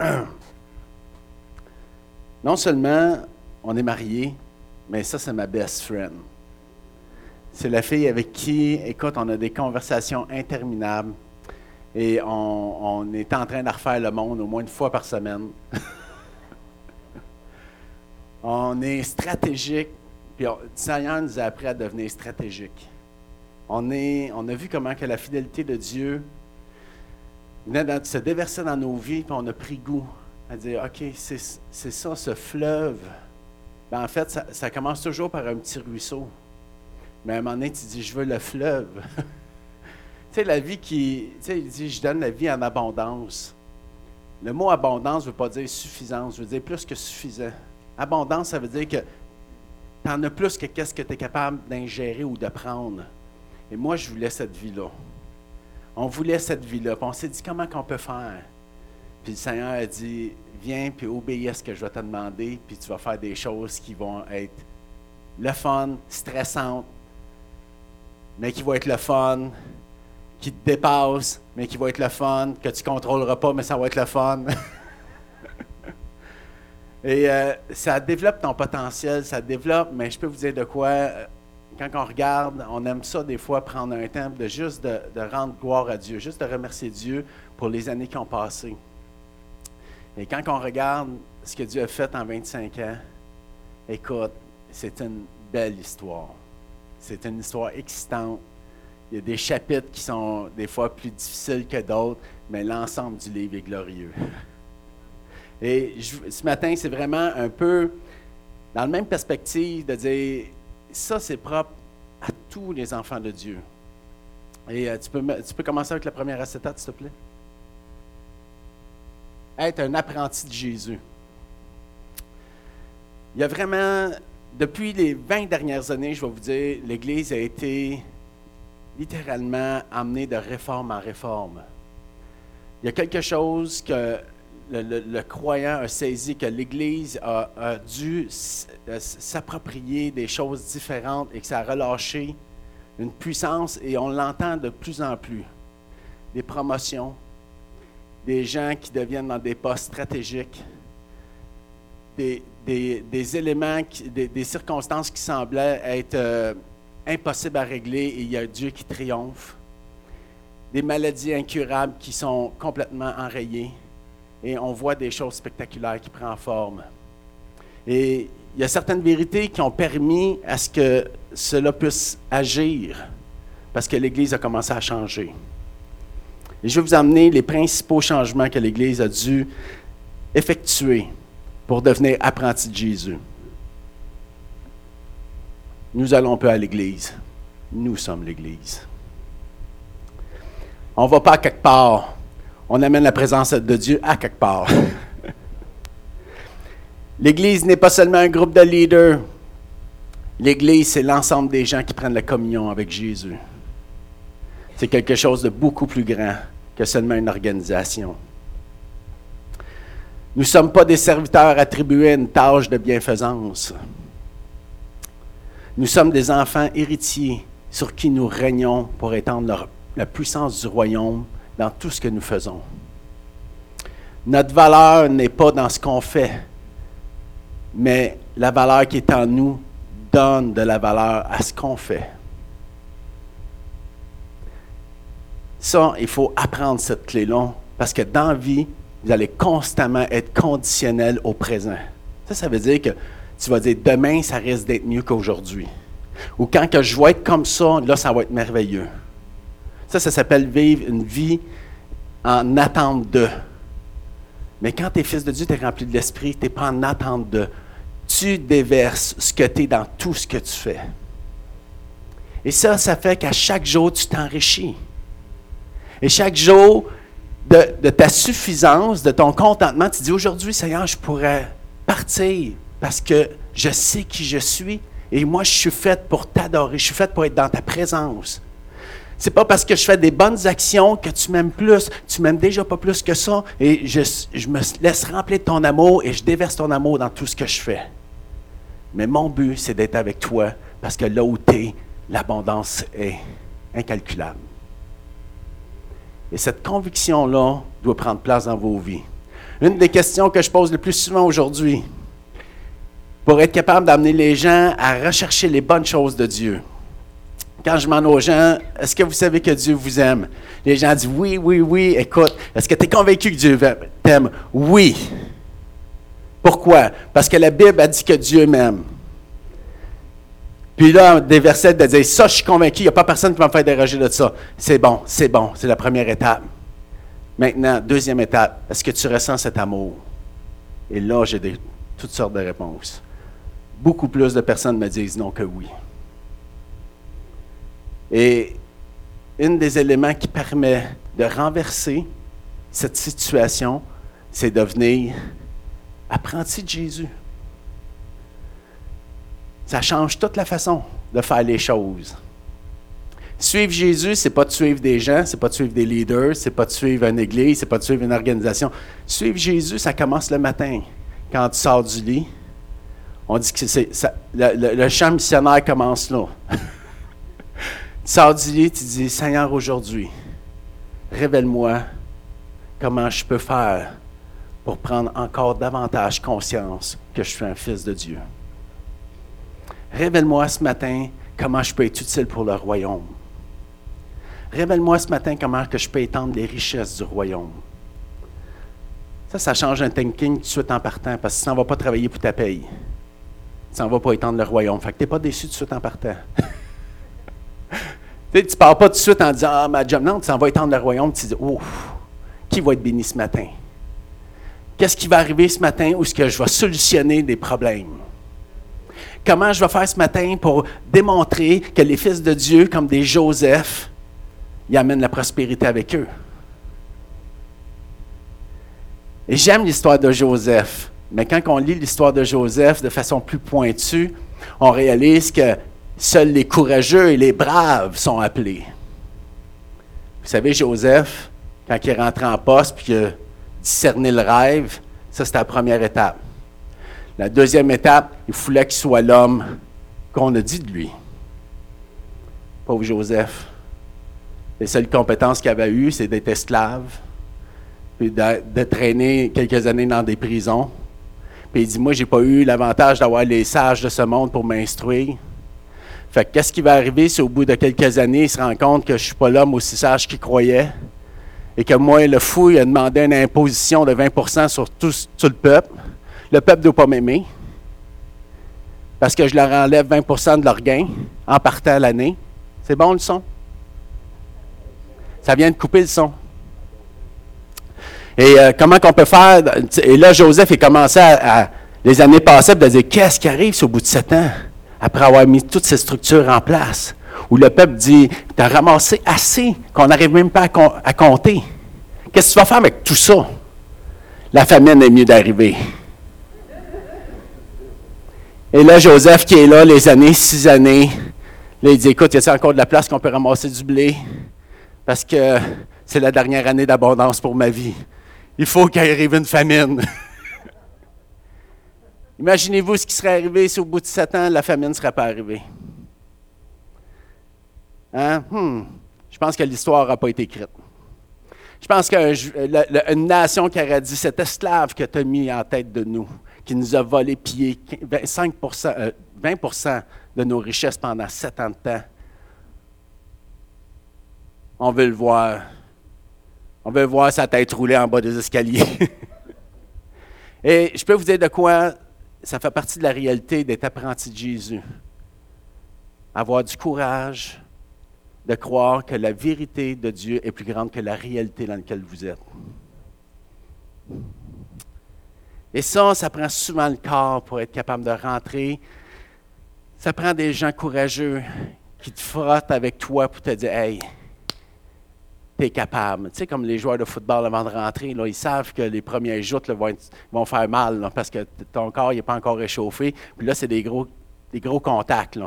Non seulement on est mariés, mais ça, c'est ma best friend. C'est la fille avec qui, écoute, on a des conversations interminables et on, est en train de refaire le monde au moins une fois par semaine. on est stratégique, puis on, Seigneur nous a appris à devenir stratégique. On, est, on a vu comment que la fidélité de Dieu venait de se déverser dans nos vies, puis on a pris goût à dire, OK, c'est ça, ce fleuve. Ben, en fait, ça, commence toujours par un petit ruisseau. Mais à un moment donné, tu dis, je veux le fleuve. tu sais, la vie qui, tu sais, il dit, je donne la vie en abondance. Le mot abondance ne veut pas dire suffisance, veut dire plus que suffisant. Abondance, ça veut dire que tu en as plus que qu'est-ce que tu es capable d'ingérer ou de prendre. Et moi, je voulais cette vie-là. On voulait cette vie-là. On s'est dit, comment qu'on peut faire? Puis le Seigneur a dit, viens puis obéis à ce que je vais te demander, puis tu vas faire des choses qui vont être le fun, stressantes, mais qui vont être le fun, qui te dépassent, mais qui vont être le fun, que tu ne contrôleras pas, mais ça va être le fun. Et euh, ça développe ton potentiel, ça développe, mais je peux vous dire de quoi, quand on regarde, on aime ça des fois prendre un temps de juste de, rendre gloire à Dieu, juste de remercier Dieu pour les années qui ont passé. Et quand on regarde ce que Dieu a fait en 25 ans, écoute, c'est une belle histoire. C'est une histoire excitante. Il y a des chapitres qui sont des fois plus difficiles que d'autres, mais l'ensemble du livre est glorieux. Et ce matin, c'est vraiment un peu dans la même perspective de dire, ça c'est propre à tous les enfants de Dieu. Et euh, tu, peux, tu peux commencer avec la première acétate, s'il te plaît? Être un apprenti de Jésus. Il y a vraiment, depuis les 20 dernières années, je vais vous dire, l'Église a été littéralement amenée de réforme en réforme. Il y a quelque chose que le, croyant a saisi que l'Église a, dû s'approprier des choses différentes et que ça a relâché une puissance et on l'entend de plus en plus. Des promotions, des gens qui deviennent dans des postes stratégiques, des, éléments, des, circonstances qui semblaient être euh, impossibles à régler et il y a Dieu qui triomphe, des maladies incurables qui sont complètement enrayées et on voit des choses spectaculaires qui prennent forme. Et il y a certaines vérités qui ont permis à ce que cela puisse agir, parce que l'Église a commencé à changer. Et je vais vous amener les principaux changements que l'Église a dû effectuer pour devenir apprenti de Jésus. Nous allons peu à l'Église. Nous sommes l'Église. On ne va pas quelque part on amène la présence de Dieu à quelque part. L'Église n'est pas seulement un groupe de leaders. L'Église, c'est l'ensemble des gens qui prennent la communion avec Jésus. C'est quelque chose de beaucoup plus grand que seulement une organisation. Nous ne sommes pas des serviteurs attribués à une tâche de bienfaisance. Nous sommes des enfants héritiers sur qui nous régnons pour étendre la puissance du royaume dans tout ce que nous faisons. Notre valeur n'est pas dans ce qu'on fait, mais la valeur qui est en nous donne de la valeur à ce qu'on fait. Ça, il faut apprendre cette clé-là, parce que dans la vie, vous allez constamment être conditionnel au présent. Ça, ça veut dire que tu vas dire demain, ça risque d'être mieux qu'aujourd'hui. Ou quand que je vais être comme ça, là, ça va être merveilleux. Ça, ça s'appelle vivre une vie en attente de. Mais quand tu es fils de Dieu, tu es rempli de l'esprit, tu n'es pas en attente de. Tu déverses ce que tu es dans tout ce que tu fais. Et ça, ça fait qu'à chaque jour, tu t'enrichis. Et chaque jour, de, de, ta suffisance, de ton contentement, tu dis aujourd'hui, Seigneur, je pourrais partir parce que je sais qui je suis et moi, je suis faite pour t'adorer, je suis faite pour être dans ta présence. C'est pas parce que je fais des bonnes actions que tu m'aimes plus. Tu m'aimes déjà pas plus que ça. Et je, me laisse remplir de ton amour et je déverse ton amour dans tout ce que je fais. Mais mon but, c'est d'être avec toi parce que là où tu l'abondance est incalculable. Et cette conviction-là doit prendre place dans vos vies. Une des questions que je pose le plus souvent aujourd'hui, pour être capable d'amener les gens à rechercher les bonnes choses de Dieu. Quand je demande aux gens, est-ce que vous savez que Dieu vous aime? Les gens disent oui, oui, oui. Écoute, est-ce que tu es convaincu que Dieu t'aime? Oui. Pourquoi? Parce que la Bible a dit que Dieu m'aime. Puis là, des versets de dire, ça, je suis convaincu, il n'y a pas personne qui va me faire déroger de ça. C'est bon, c'est bon, c'est la première étape. Maintenant, deuxième étape, est-ce que tu ressens cet amour? Et là, j'ai toutes sortes de réponses. Beaucoup plus de personnes me disent non que oui. Et un des éléments qui permet de renverser cette situation, c'est de devenir apprenti de Jésus. Ça change toute la façon de faire les choses. Suivre Jésus, c'est pas de suivre des gens, c'est pas de suivre des leaders, c'est pas de suivre une église, c'est pas de suivre une organisation. Suivre Jésus, ça commence le matin, quand tu sors du lit. On dit que le, champ missionnaire commence là. tu sors du tu dis Seigneur, aujourd'hui, révèle-moi comment je peux faire pour prendre encore davantage conscience que je suis un fils de Dieu. Révèle-moi ce matin comment je peux être utile pour le royaume. Révèle-moi ce matin comment je peux étendre les richesses du royaume. Ça, ça change un thinking tout de suite en partant, parce que ça ne va pas travailler pour ta paye. Ça ne va pas étendre le royaume. Fait que tu n'es pas déçu tout de suite en partant. tu ne pars pas tout de suite en disant Ah, ma job, non, tu s'en vas étendre le royaume, tu dis Ouf, qui va être béni ce matin? Qu'est-ce qui va arriver ce matin où est-ce que je vais solutionner des problèmes? Comment je vais faire ce matin pour démontrer que les fils de Dieu, comme des Joseph, ils amènent la prospérité avec eux? Et j'aime l'histoire de Joseph, mais quand on lit l'histoire de Joseph de façon plus pointue, on réalise que seuls les courageux et les braves sont appelés. Vous savez, Joseph, quand il est rentré en poste puis qu'il a discerné le rêve, ça c'était la première étape. La deuxième étape, il fallait qu'il soit l'homme qu'on a dit de lui. Pauvre Joseph. Les seules compétences qu'il avait eues, c'est d'être esclave, puis de, traîner quelques années dans des prisons. Puis il dit, moi, j'ai pas eu l'avantage d'avoir les sages de ce monde pour m'instruire. Qu'est-ce qui va arriver si au bout de quelques années, il se rend compte que je suis pas l'homme aussi sage qu'il croyait et que moi, le fou, il a demandé une imposition de 20% sur tout le peuple? Le peuple ne doit pas m'aimer parce que je leur enlève 20% de leur gain en partant l'année. C'est bon le son? Ça vient de couper le son. Et euh, comment qu'on peut faire? Et là, Joseph est commencé à, les années passées à dire qu'est-ce qui arrive au bout de sept ans, après avoir mis toutes ces structures en place, où le peuple dit Tu as ramassé assez qu'on n'arrive même pas à, compter. Qu'est-ce que tu vas faire avec tout ça? La famine est mieux d'arriver. Et là, Joseph qui est là les années, six années, là, il dit, écoute, y a encore de la place qu'on peut ramasser du blé? Parce que c'est la dernière année d'abondance pour ma vie. Il faut qu'il arrive une famine. Imaginez-vous ce qui serait arrivé si au bout de sept ans, la famine ne serait pas arrivée. Hein? Hmm. Je pense que l'histoire n'a pas été écrite. Je pense qu'une nation qui aurait dit cet esclave que tu as mis en tête de nous, qui nous a volé, pillé 5 20% euh, de nos richesses pendant sept ans de temps. On veut le voir. On veut voir sa tête rouler en bas des escaliers. Et je peux vous dire de quoi ça fait partie de la réalité d'être apprenti de Jésus. Avoir du courage de croire que la vérité de Dieu est plus grande que la réalité dans laquelle vous êtes. Et ça, ça prend souvent le corps pour être capable de rentrer. Ça prend des gens courageux qui te frottent avec toi pour te dire Hey, tu es capable. Tu sais, comme les joueurs de football avant de rentrer, ils savent que les premiers joutes vont, faire mal parce que ton corps n'est pas encore réchauffé. Puis là, c'est des gros, des gros contacts.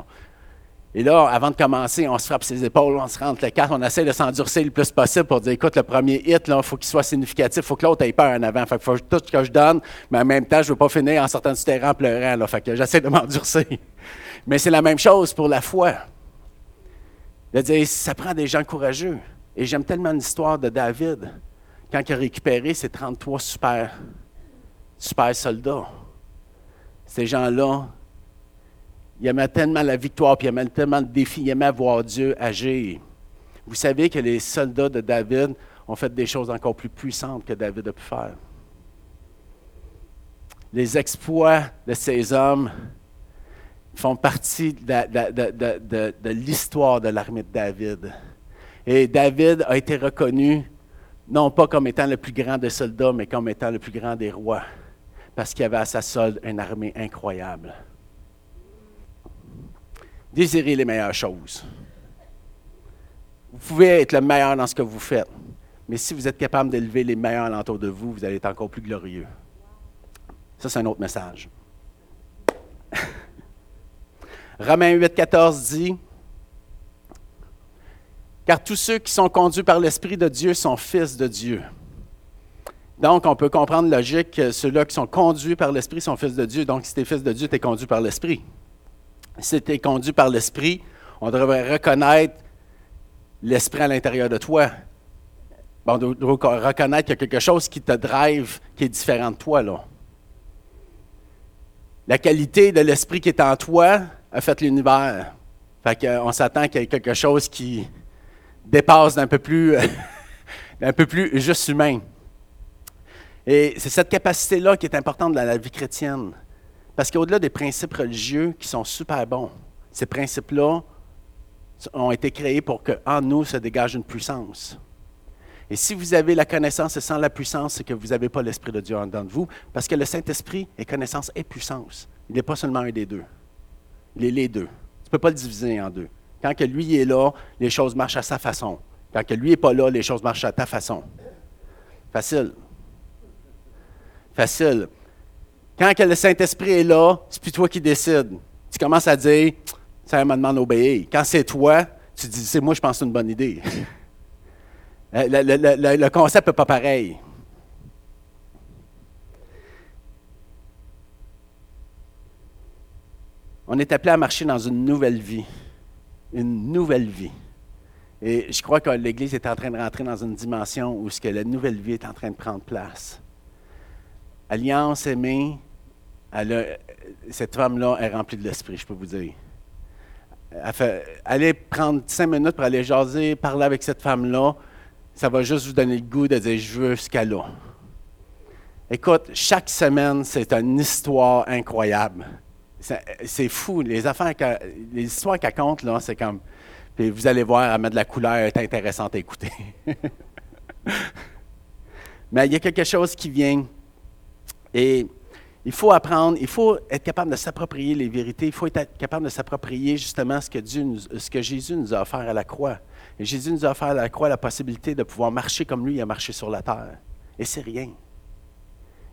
Et là, avant de commencer, on se frappe ses épaules, on se rentre les cartes, on essaie de s'endurcir le plus possible pour dire écoute, le premier hit, il faut qu'il soit significatif, il faut que l'autre ait peur en avant. Fait que faut tout ce que je donne, mais en même temps, je ne veux pas finir en sortant du terrain en pleurant. Fait que j'essaie de m'endurcir. Mais c'est la même chose pour la foi. De dire, ça prend des gens courageux. Et j'aime tellement l'histoire de David quand il a récupéré ses 33 super, super soldats. Ces gens-là, ils aimaient tellement la victoire, puis ils aimaient tellement le défi, ils aimaient voir Dieu agir. Vous savez que les soldats de David ont fait des choses encore plus puissantes que David a pu faire. Les exploits de ces hommes font partie de, l'histoire de l'armée de David. Et David a été reconnu non pas comme étant le plus grand des soldats, mais comme étant le plus grand des rois, parce qu'il avait à sa solde une armée incroyable. Désirez les meilleures choses. Vous pouvez être le meilleur dans ce que vous faites, mais si vous êtes capable d'élever les meilleurs alentour de vous, vous allez être encore plus glorieux. Ça, c'est un autre message. Romains 8, 14 dit Car tous ceux qui sont conduits par l'Esprit de Dieu sont fils de Dieu. Donc, on peut comprendre logique que ceux-là qui sont conduits par l'Esprit sont fils de Dieu. Donc, si tu es fils de Dieu, tu es conduit par l'Esprit. Si tu es conduit par l'Esprit, on devrait reconnaître l'Esprit à l'intérieur de toi. On doit reconnaître qu'il y a quelque chose qui te drive, qui est différent de toi. Là. La qualité de l'Esprit qui est en toi, a fait l'univers. Fait qu'on s'attend qu'il y ait quelque chose qui dépasse d'un peu plus, un peu plus juste humain. Et c'est cette capacité-là qui est importante dans la vie chrétienne. Parce qu'au-delà des principes religieux qui sont super bons, ces principes-là ont été créés pour qu'en nous se dégage une puissance. Et si vous avez la connaissance et sans la puissance, c'est que vous n'avez pas l'Esprit de Dieu en dedans de vous, parce que le Saint-Esprit est connaissance et puissance. Il n'est pas seulement un des deux. Il est les deux. Tu ne peux pas le diviser en deux. Quand que lui est là, les choses marchent à sa façon. Quand que lui n'est pas là, les choses marchent à ta façon. Facile. Facile. Quand que le Saint-Esprit est là, c'est plus toi qui décides. Tu commences à dire, ça m'a demandé d'obéir. Quand c'est toi, tu dis, c'est moi, je pense que c'est une bonne idée. le, le, le concept n'est pas pareil. On est appelé à marcher dans une nouvelle vie. Une nouvelle vie. Et je crois que l'Église est en train de rentrer dans une dimension où ce que la nouvelle vie est en train de prendre place. Alliance aimée, cette femme-là est remplie de l'esprit, je peux vous dire. Allez prendre cinq minutes pour aller jaser, parler avec cette femme-là, ça va juste vous donner le goût de dire je veux ce qu'elle a. Écoute, chaque semaine, c'est une histoire incroyable. C'est fou. Les affaires, les histoires qu'elle compte, là, c'est comme. Puis vous allez voir, elle met de la couleur, elle est intéressante à écouter. Mais il y a quelque chose qui vient. Et il faut apprendre, il faut être capable de s'approprier les vérités, il faut être capable de s'approprier justement ce que, Jésus nous a offert à la croix. Et Jésus nous a offert à la croix la possibilité de pouvoir marcher comme lui a marché sur la terre. Et c'est rien.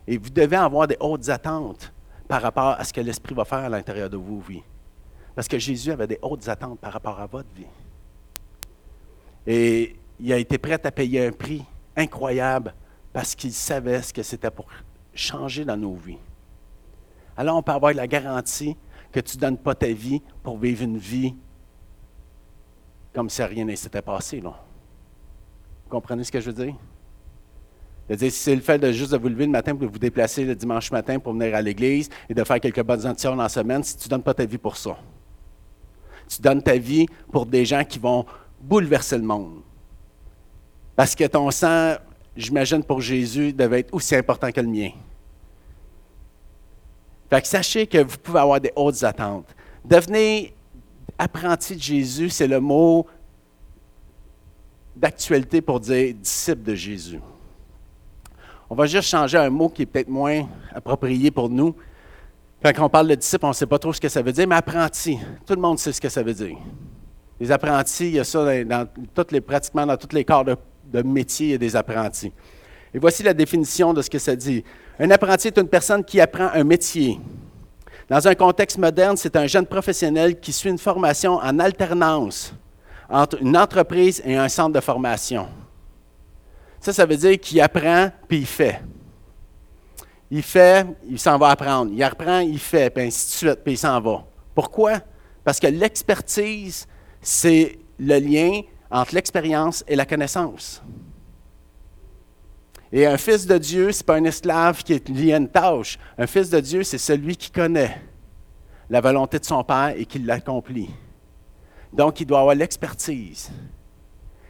Et vous devez avoir des hautes attentes par rapport à ce que l'Esprit va faire à l'intérieur de vous, oui. Parce que Jésus avait des hautes attentes par rapport à votre vie. Et il a été prêt à payer un prix incroyable parce qu'il savait ce que c'était pour changer dans nos vies. Alors on peut avoir la garantie que tu ne donnes pas ta vie pour vivre une vie comme si rien ne s'était passé. Vous comprenez ce que je veux dire? Si c'est le fait de juste de vous lever le matin pour vous déplacer le dimanche matin pour venir à l'église et de faire quelques bonnes actions dans la semaine, si tu ne donnes pas ta vie pour ça. Tu donnes ta vie pour des gens qui vont bouleverser le monde. Parce que ton sang, j'imagine pour Jésus, devait être aussi important que le mien. Fait que sachez que vous pouvez avoir des hautes attentes. Devenez apprenti de Jésus, c'est le mot d'actualité pour dire disciple de Jésus. On va juste changer un mot qui est peut-être moins approprié pour nous. Quand on parle de disciple, on ne sait pas trop ce que ça veut dire, mais apprenti, tout le monde sait ce que ça veut dire. Les apprentis, il y a ça dans, pratiquement dans tous les corps de, de métier, il y a des apprentis. Et voici la définition de ce que ça dit. Un apprenti est une personne qui apprend un métier. Dans un contexte moderne, c'est un jeune professionnel qui suit une formation en alternance entre une entreprise et un centre de formation. Ça, ça veut dire qu'il apprend, puis il fait. Il fait, il s'en va apprendre. Il apprend, il fait, puis ainsi de suite, puis il s'en va. Pourquoi? Parce que l'expertise, c'est le lien entre l'expérience et la connaissance. Et un fils de Dieu, ce n'est pas un esclave qui est lié à une tâche. Un fils de Dieu, c'est celui qui connaît la volonté de son Père et qui l'accomplit. Donc, il doit avoir l'expertise.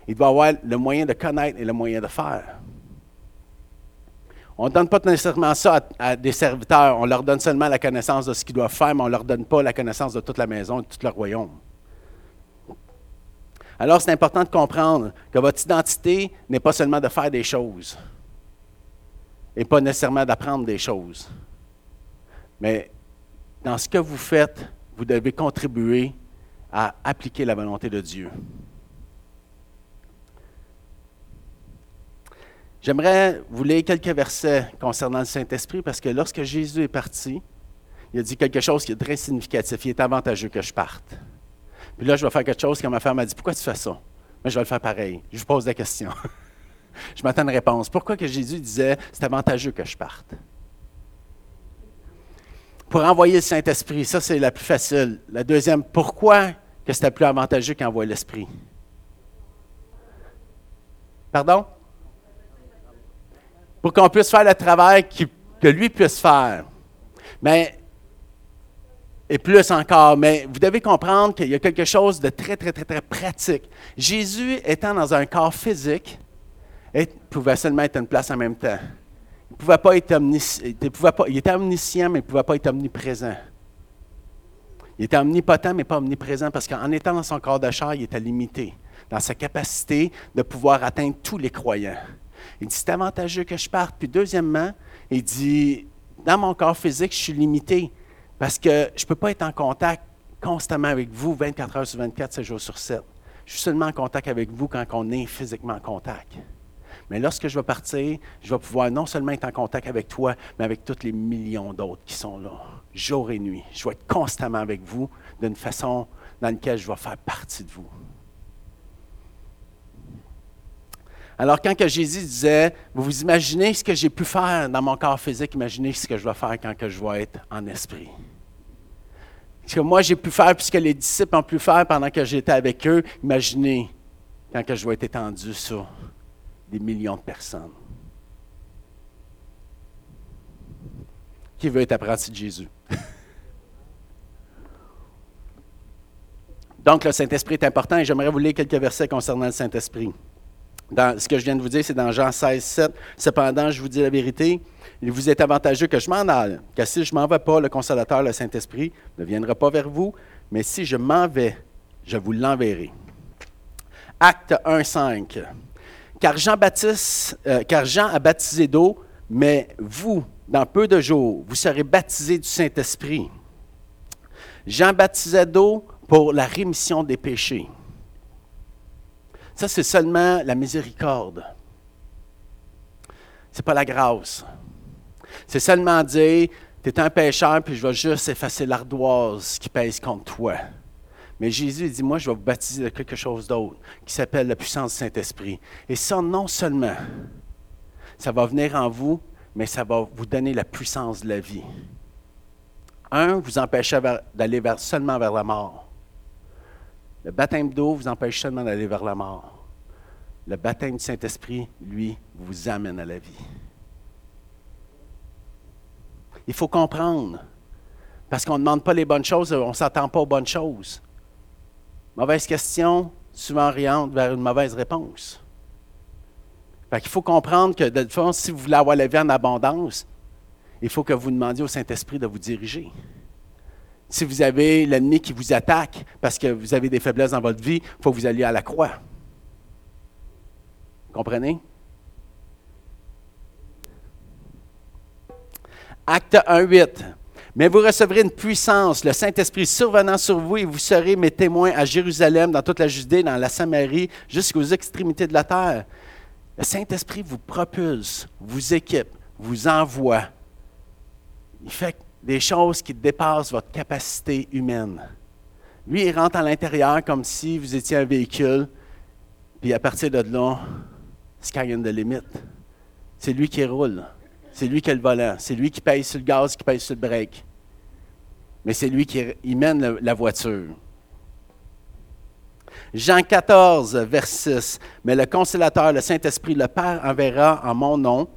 Il doit avoir le moyen de connaître et le moyen de faire. On ne donne pas nécessairement ça à, des serviteurs. On leur donne seulement la connaissance de ce qu'ils doivent faire, mais on ne leur donne pas la connaissance de toute la maison de tout le royaume. Alors, c'est important de comprendre que votre identité n'est pas seulement de faire des choses et pas nécessairement d'apprendre des choses. Mais dans ce que vous faites, vous devez contribuer à appliquer la volonté de Dieu. J'aimerais vous lire quelques versets concernant le Saint-Esprit parce que lorsque Jésus est parti, il a dit quelque chose qui est très significatif. Il est avantageux que je parte. Puis là, je vais faire quelque chose que ma femme m'a dit Pourquoi tu fais ça? Mais je vais le faire pareil. Je vous pose la question. je m'attends à une réponse. Pourquoi que Jésus disait C'est avantageux que je parte? Pour envoyer le Saint-Esprit, ça c'est la plus facile. La deuxième, pourquoi que c'était plus avantageux qu'envoyer l'Esprit? Pardon? Pour qu'on puisse faire le travail que lui puisse faire. Mais, et plus encore, mais vous devez comprendre qu'il y a quelque chose de très, très, très, très pratique. Jésus étant dans un corps physique, il pouvait seulement être une place en même temps. Il pouvait pas être pas, il était omniscient, mais il ne pouvait pas être omniprésent. Il était omnipotent, mais pas omniprésent, parce qu'en étant dans son corps de chair, il était limité dans sa capacité de pouvoir atteindre tous les croyants. Il dit, c'est avantageux que je parte. Puis deuxièmement, il dit, dans mon corps physique, je suis limité parce que je ne peux pas être en contact constamment avec vous 24 heures sur 24, 7 jours sur 7. Je suis seulement en contact avec vous quand on est physiquement en contact. Mais lorsque je vais partir, je vais pouvoir non seulement être en contact avec toi, mais avec tous les millions d'autres qui sont là, jour et nuit. Je vais être constamment avec vous d'une façon dans laquelle je vais faire partie de vous. Alors, quand que Jésus disait, vous vous imaginez ce que j'ai pu faire dans mon corps physique, imaginez ce que je vais faire quand je vais être en esprit. Ce que moi j'ai pu faire, puisque les disciples ont pu faire pendant que j'étais avec eux, imaginez quand que je vais être étendu sur des millions de personnes. Qui veut être apprenti de Jésus? Donc, le Saint-Esprit est important et j'aimerais vous lire quelques versets concernant le Saint-Esprit ce que je viens de vous dire, c'est dans Jean 16, 7. Cependant, je vous dis la vérité, il vous est avantageux que je m'en aille, car si je m'en vais pas, le consolateur, le Saint-Esprit, ne viendra pas vers vous, mais si je m'en vais, je vous l'enverrai. Acte 1, 5. Car Jean, euh, car Jean a baptisé d'eau, mais vous, dans peu de jours, vous serez baptisés du Saint-Esprit. Jean baptisait d'eau pour la rémission des péchés. Ça, c'est seulement la miséricorde. Ce n'est pas la grâce. C'est seulement dire, tu es un pécheur, puis je vais juste effacer l'ardoise qui pèse contre toi. Mais Jésus dit, moi, je vais vous baptiser de quelque chose d'autre, qui s'appelle la puissance du Saint-Esprit. Et ça, non seulement, ça va venir en vous, mais ça va vous donner la puissance de la vie. Un, vous empêchez d'aller seulement vers la mort. Le baptême d'eau vous empêche seulement d'aller vers la mort. Le baptême du Saint-Esprit, lui, vous amène à la vie. Il faut comprendre. Parce qu'on ne demande pas les bonnes choses, on ne s'attend pas aux bonnes choses. Mauvaise question, souvent oriente vers une mauvaise réponse. Il faut comprendre que, de toute si vous voulez avoir la vie en abondance, il faut que vous demandiez au Saint-Esprit de vous diriger. Si vous avez l'ennemi qui vous attaque parce que vous avez des faiblesses dans votre vie, il faut que vous alliez à la croix. Comprenez? Acte 1, 8. Mais vous recevrez une puissance, le Saint-Esprit survenant sur vous, et vous serez mes témoins à Jérusalem, dans toute la Judée, dans la Samarie, jusqu'aux extrémités de la terre. Le Saint-Esprit vous propulse, vous équipe, vous envoie. Il fait des choses qui dépassent votre capacité humaine. Lui, il rentre à l'intérieur comme si vous étiez un véhicule, puis à partir de là, sky in the limit. C'est lui qui roule. C'est lui qui a le volant. C'est lui qui paye sur le gaz, qui paye sur le break. Mais c'est lui qui mène la voiture. Jean 14, verset 6. Mais le consolateur, le Saint-Esprit, le Père enverra en mon nom.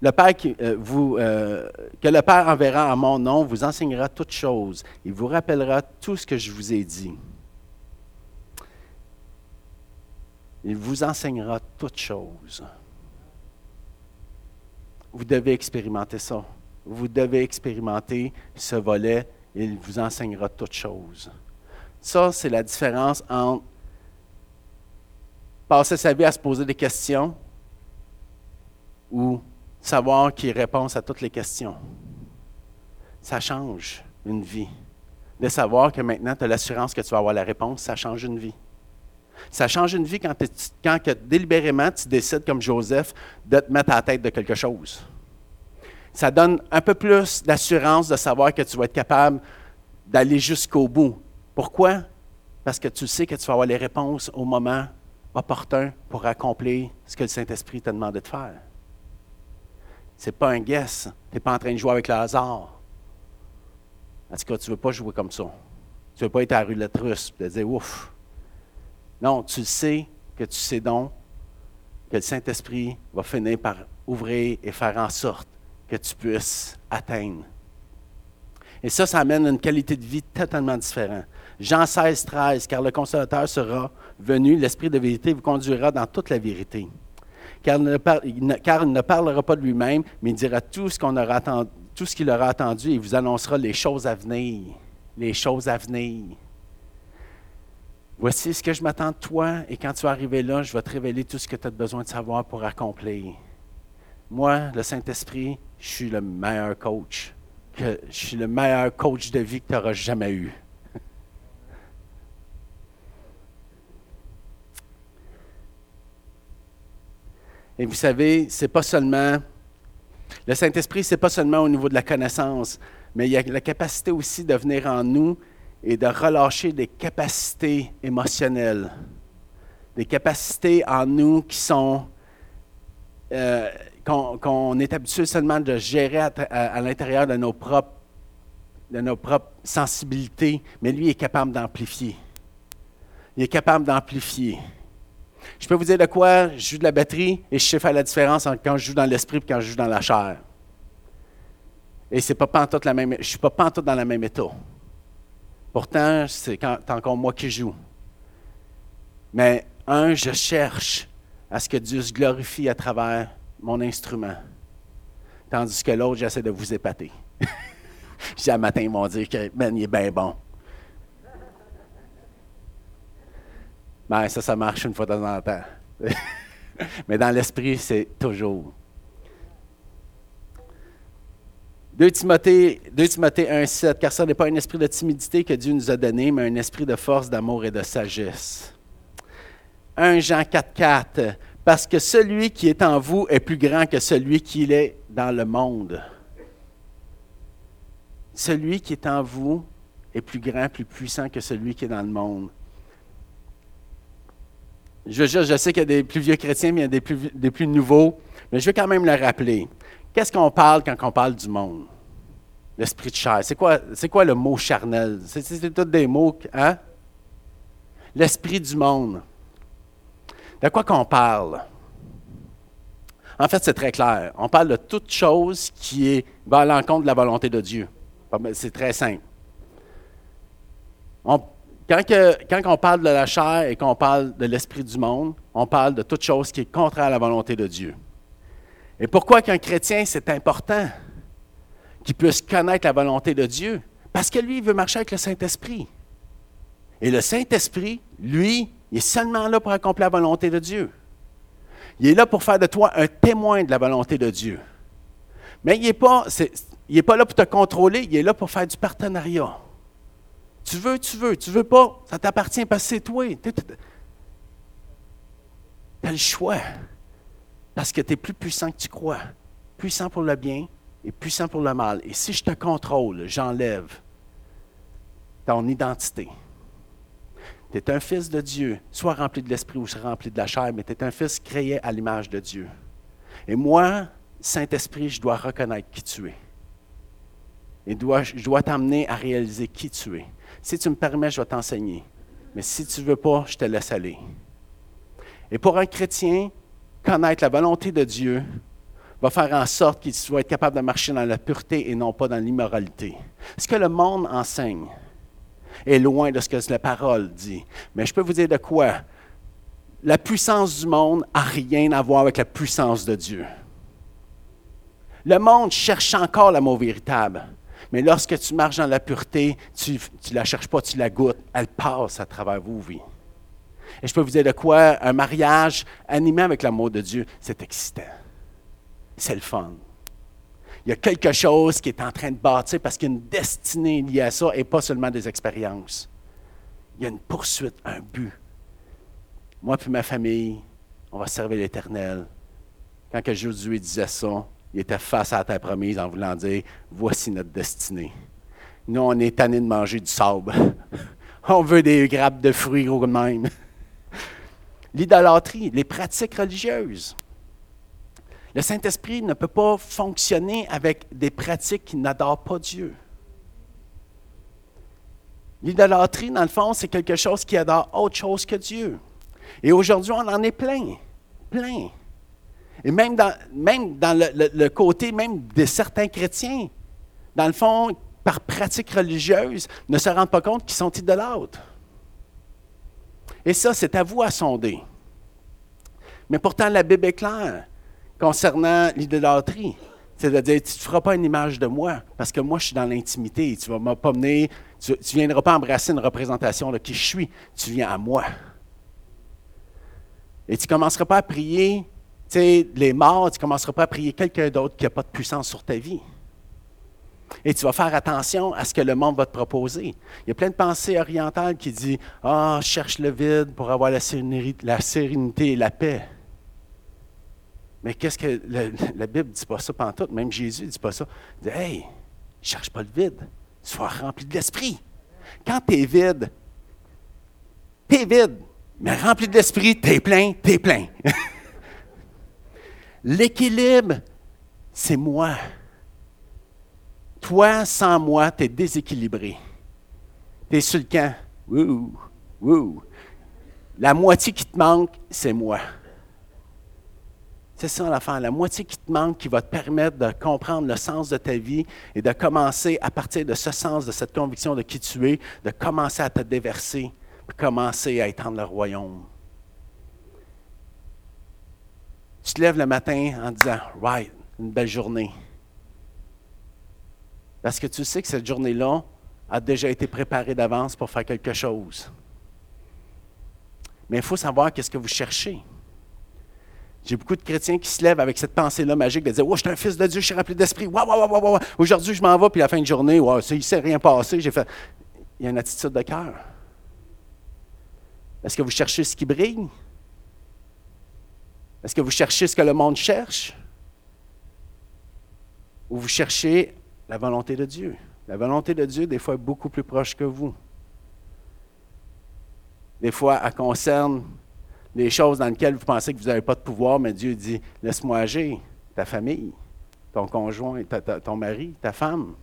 Le Père euh, euh, que le Père enverra en mon nom vous enseignera toutes choses. Il vous rappellera tout ce que je vous ai dit. Il vous enseignera toutes choses. Vous devez expérimenter ça. Vous devez expérimenter ce volet. Il vous enseignera toutes choses. Ça, c'est la différence entre passer sa vie à se poser des questions ou savoir qu'il répond à toutes les questions. Ça change une vie. De savoir que maintenant, tu as l'assurance que tu vas avoir la réponse, ça change une vie. Ça change une vie quand, quand que, délibérément tu décides, comme Joseph, de te mettre à la tête de quelque chose. Ça donne un peu plus d'assurance de savoir que tu vas être capable d'aller jusqu'au bout. Pourquoi? Parce que tu sais que tu vas avoir les réponses au moment opportun pour accomplir ce que le Saint-Esprit t'a demandé de faire. Ce n'est pas un guess. Tu n'es pas en train de jouer avec le hasard. En tout cas, tu ne veux pas jouer comme ça. Tu ne veux pas être à la roulette russe et te dire ouf. Non, tu sais que tu sais donc que le Saint-Esprit va finir par ouvrir et faire en sorte que tu puisses atteindre. Et ça, ça amène une qualité de vie totalement différente. Jean 16, 13, car le consolateur sera venu, l'Esprit de vérité vous conduira dans toute la vérité. Car il ne, parlera pas de lui-même, mais il dira tout ce qu'on aura tout ce qu'il aura attendu et vous annoncera les choses à venir. Les choses à venir. Voici ce que je m'attends de toi, et quand tu vas arriver là, je vais te révéler tout ce que tu as besoin de savoir pour accomplir. Moi, le Saint-Esprit, je suis le meilleur coach. Je suis le meilleur coach de vie que tu auras jamais eu. Et vous savez, c'est pas seulement. Le Saint-Esprit, c'est pas seulement au niveau de la connaissance, mais il y a la capacité aussi de venir en nous et de relâcher des capacités émotionnelles, des capacités en nous qui sont euh, qu'on est habitué seulement de gérer à, l'intérieur de nos propres de nos propres sensibilités, mais lui est capable d'amplifier. Il est capable d'amplifier. Je peux vous dire de quoi? Je joue de la batterie et je sais faire la différence entre quand je joue dans l'esprit et quand je joue dans la chair. Et c'est pas la même, je ne suis pas pantoute dans la même état. Pourtant, c'est encore moi qui joue. Mais un, je cherche à ce que Dieu se glorifie à travers mon instrument. Tandis que l'autre, j'essaie de vous épater. J'ai matin, ils m'ont dit que ben, il est bien bon. Ben, ça, ça marche une fois de temps en temps. Mais dans l'esprit, c'est toujours. 2 Timothée, 2 Timothée 1, 7, car ce n'est pas un esprit de timidité que Dieu nous a donné, mais un esprit de force, d'amour et de sagesse. 1 Jean 4, 4, parce que celui qui est en vous est plus grand que celui qui est dans le monde. Celui qui est en vous est plus grand, plus puissant que celui qui est dans le monde. Je, sais qu'il y a des plus vieux chrétiens, mais il y a des plus, nouveaux, mais je vais quand même le rappeler. Qu'est-ce qu'on parle quand on parle du monde? L'esprit de chair. C'est quoi, quoi le mot charnel? C'est, tous des mots, hein? L'esprit du monde. De quoi qu'on parle? En fait, c'est très clair. On parle de toute chose qui est, va à l'encontre de la volonté de Dieu. C'est très simple. Quand, on parle de la chair et qu'on parle de l'esprit du monde, on parle de toute chose qui est contraire à la volonté de Dieu. Et pourquoi qu'un chrétien, c'est important qu'il puisse connaître la volonté de Dieu? Parce que lui, il veut marcher avec le Saint-Esprit. Et le Saint-Esprit, lui, il est seulement là pour accomplir la volonté de Dieu. Il est là pour faire de toi un témoin de la volonté de Dieu. Mais il n'est pas, pas là pour te contrôler, il est là pour faire du partenariat. Tu veux, tu veux, tu veux pas, ça t'appartient parce que c'est toi. Tu as le choix. Parce que tu es plus puissant que tu crois. Puissant pour le bien et puissant pour le mal. Et si je te contrôle, j'enlève ton identité. Tu es un fils de Dieu, soit rempli de l'esprit ou rempli de la chair, mais tu es un fils créé à l'image de Dieu. Et moi, Saint-Esprit, je dois reconnaître qui tu es. Et je dois t'amener à réaliser qui tu es. Si tu me permets, je vais t'enseigner. Mais si tu ne veux pas, je te laisse aller. Et pour un chrétien, connaître la volonté de Dieu va faire en sorte qu'il soit capable de marcher dans la pureté et non pas dans l'immoralité. Ce que le monde enseigne est loin de ce que la parole dit. Mais je peux vous dire de quoi? La puissance du monde n'a rien à voir avec la puissance de Dieu. Le monde cherche encore l'amour véritable. Mais lorsque tu marches dans la pureté, tu ne la cherches pas, tu la goûtes. Elle passe à travers vos vies. Et je peux vous dire de quoi? Un mariage animé avec l'amour de Dieu, c'est excitant. C'est le fun. Il y a quelque chose qui est en train de bâtir parce qu'il y a une destinée liée à ça et pas seulement des expériences. Il y a une poursuite, un but. Moi et ma famille, on va servir l'Éternel. Quand Josué disait ça, il était face à la terre promise en voulant dire Voici notre destinée. Nous, on est tanné de manger du sable. on veut des grappes de fruits gros même. L'idolâtrie, les pratiques religieuses. Le Saint-Esprit ne peut pas fonctionner avec des pratiques qui n'adorent pas Dieu. L'idolâtrie, dans le fond, c'est quelque chose qui adore autre chose que Dieu. Et aujourd'hui, on en est plein, plein. Et même dans, le, côté même de certains chrétiens, dans le fond, par pratique religieuse, ne se rendent pas compte qu'ils sont idolâtres. Et ça, c'est à vous à sonder. Mais pourtant, la Bible est claire concernant l'idolâtrie. C'est-à-dire, tu ne feras pas une image de moi, parce que moi, je suis dans l'intimité. Tu ne vas pas venir, tu ne viendras pas embrasser une représentation de qui je suis. Tu viens à moi. Et tu ne commenceras pas à prier les morts, tu ne commenceras pas à prier quelqu'un d'autre qui n'a pas de puissance sur ta vie. Et tu vas faire attention à ce que le monde va te proposer. Il y a plein de pensées orientales qui disent Ah, cherche le vide pour avoir la sérénité, et la paix. Mais qu'est-ce que la, Bible ne dit pas ça tout, même Jésus ne dit pas ça. Il dit Hey, cherche pas le vide, sois rempli de l'esprit. Quand tu es vide, tu es vide, mais rempli de l'esprit, tu plein, tu plein. L'équilibre, c'est moi. Toi, sans moi, tu es déséquilibré. Tu es sur le La moitié qui te manque, c'est moi. C'est ça l'affaire. La moitié qui te manque, qui va te permettre de comprendre le sens de ta vie et de commencer, à partir de ce sens, de cette conviction de qui tu es, de commencer à te déverser, de commencer à étendre le royaume. Tu te lèves le matin en disant Right, une belle journée. Parce que tu sais que cette journée-là a déjà été préparée d'avance pour faire quelque chose. Mais il faut savoir qu'est-ce que vous cherchez. J'ai beaucoup de chrétiens qui se lèvent avec cette pensée-là magique de dire Oh, je suis un fils de Dieu, je suis rempli d'esprit. Waouh, waouh, waouh, waouh. Aujourd'hui, je m'en vais, puis à la fin de journée, wow, il ne s'est rien passé. J'ai fait. Il y a une attitude de cœur. Est-ce que vous cherchez ce qui brille? Est-ce que vous cherchez ce que le monde cherche? Ou vous cherchez la volonté de Dieu? La volonté de Dieu, des fois, est beaucoup plus proche que vous. Des fois, elle concerne des choses dans lesquelles vous pensez que vous n'avez pas de pouvoir, mais Dieu dit, laisse-moi agir, ta famille, ton conjoint, ton mari, ta femme,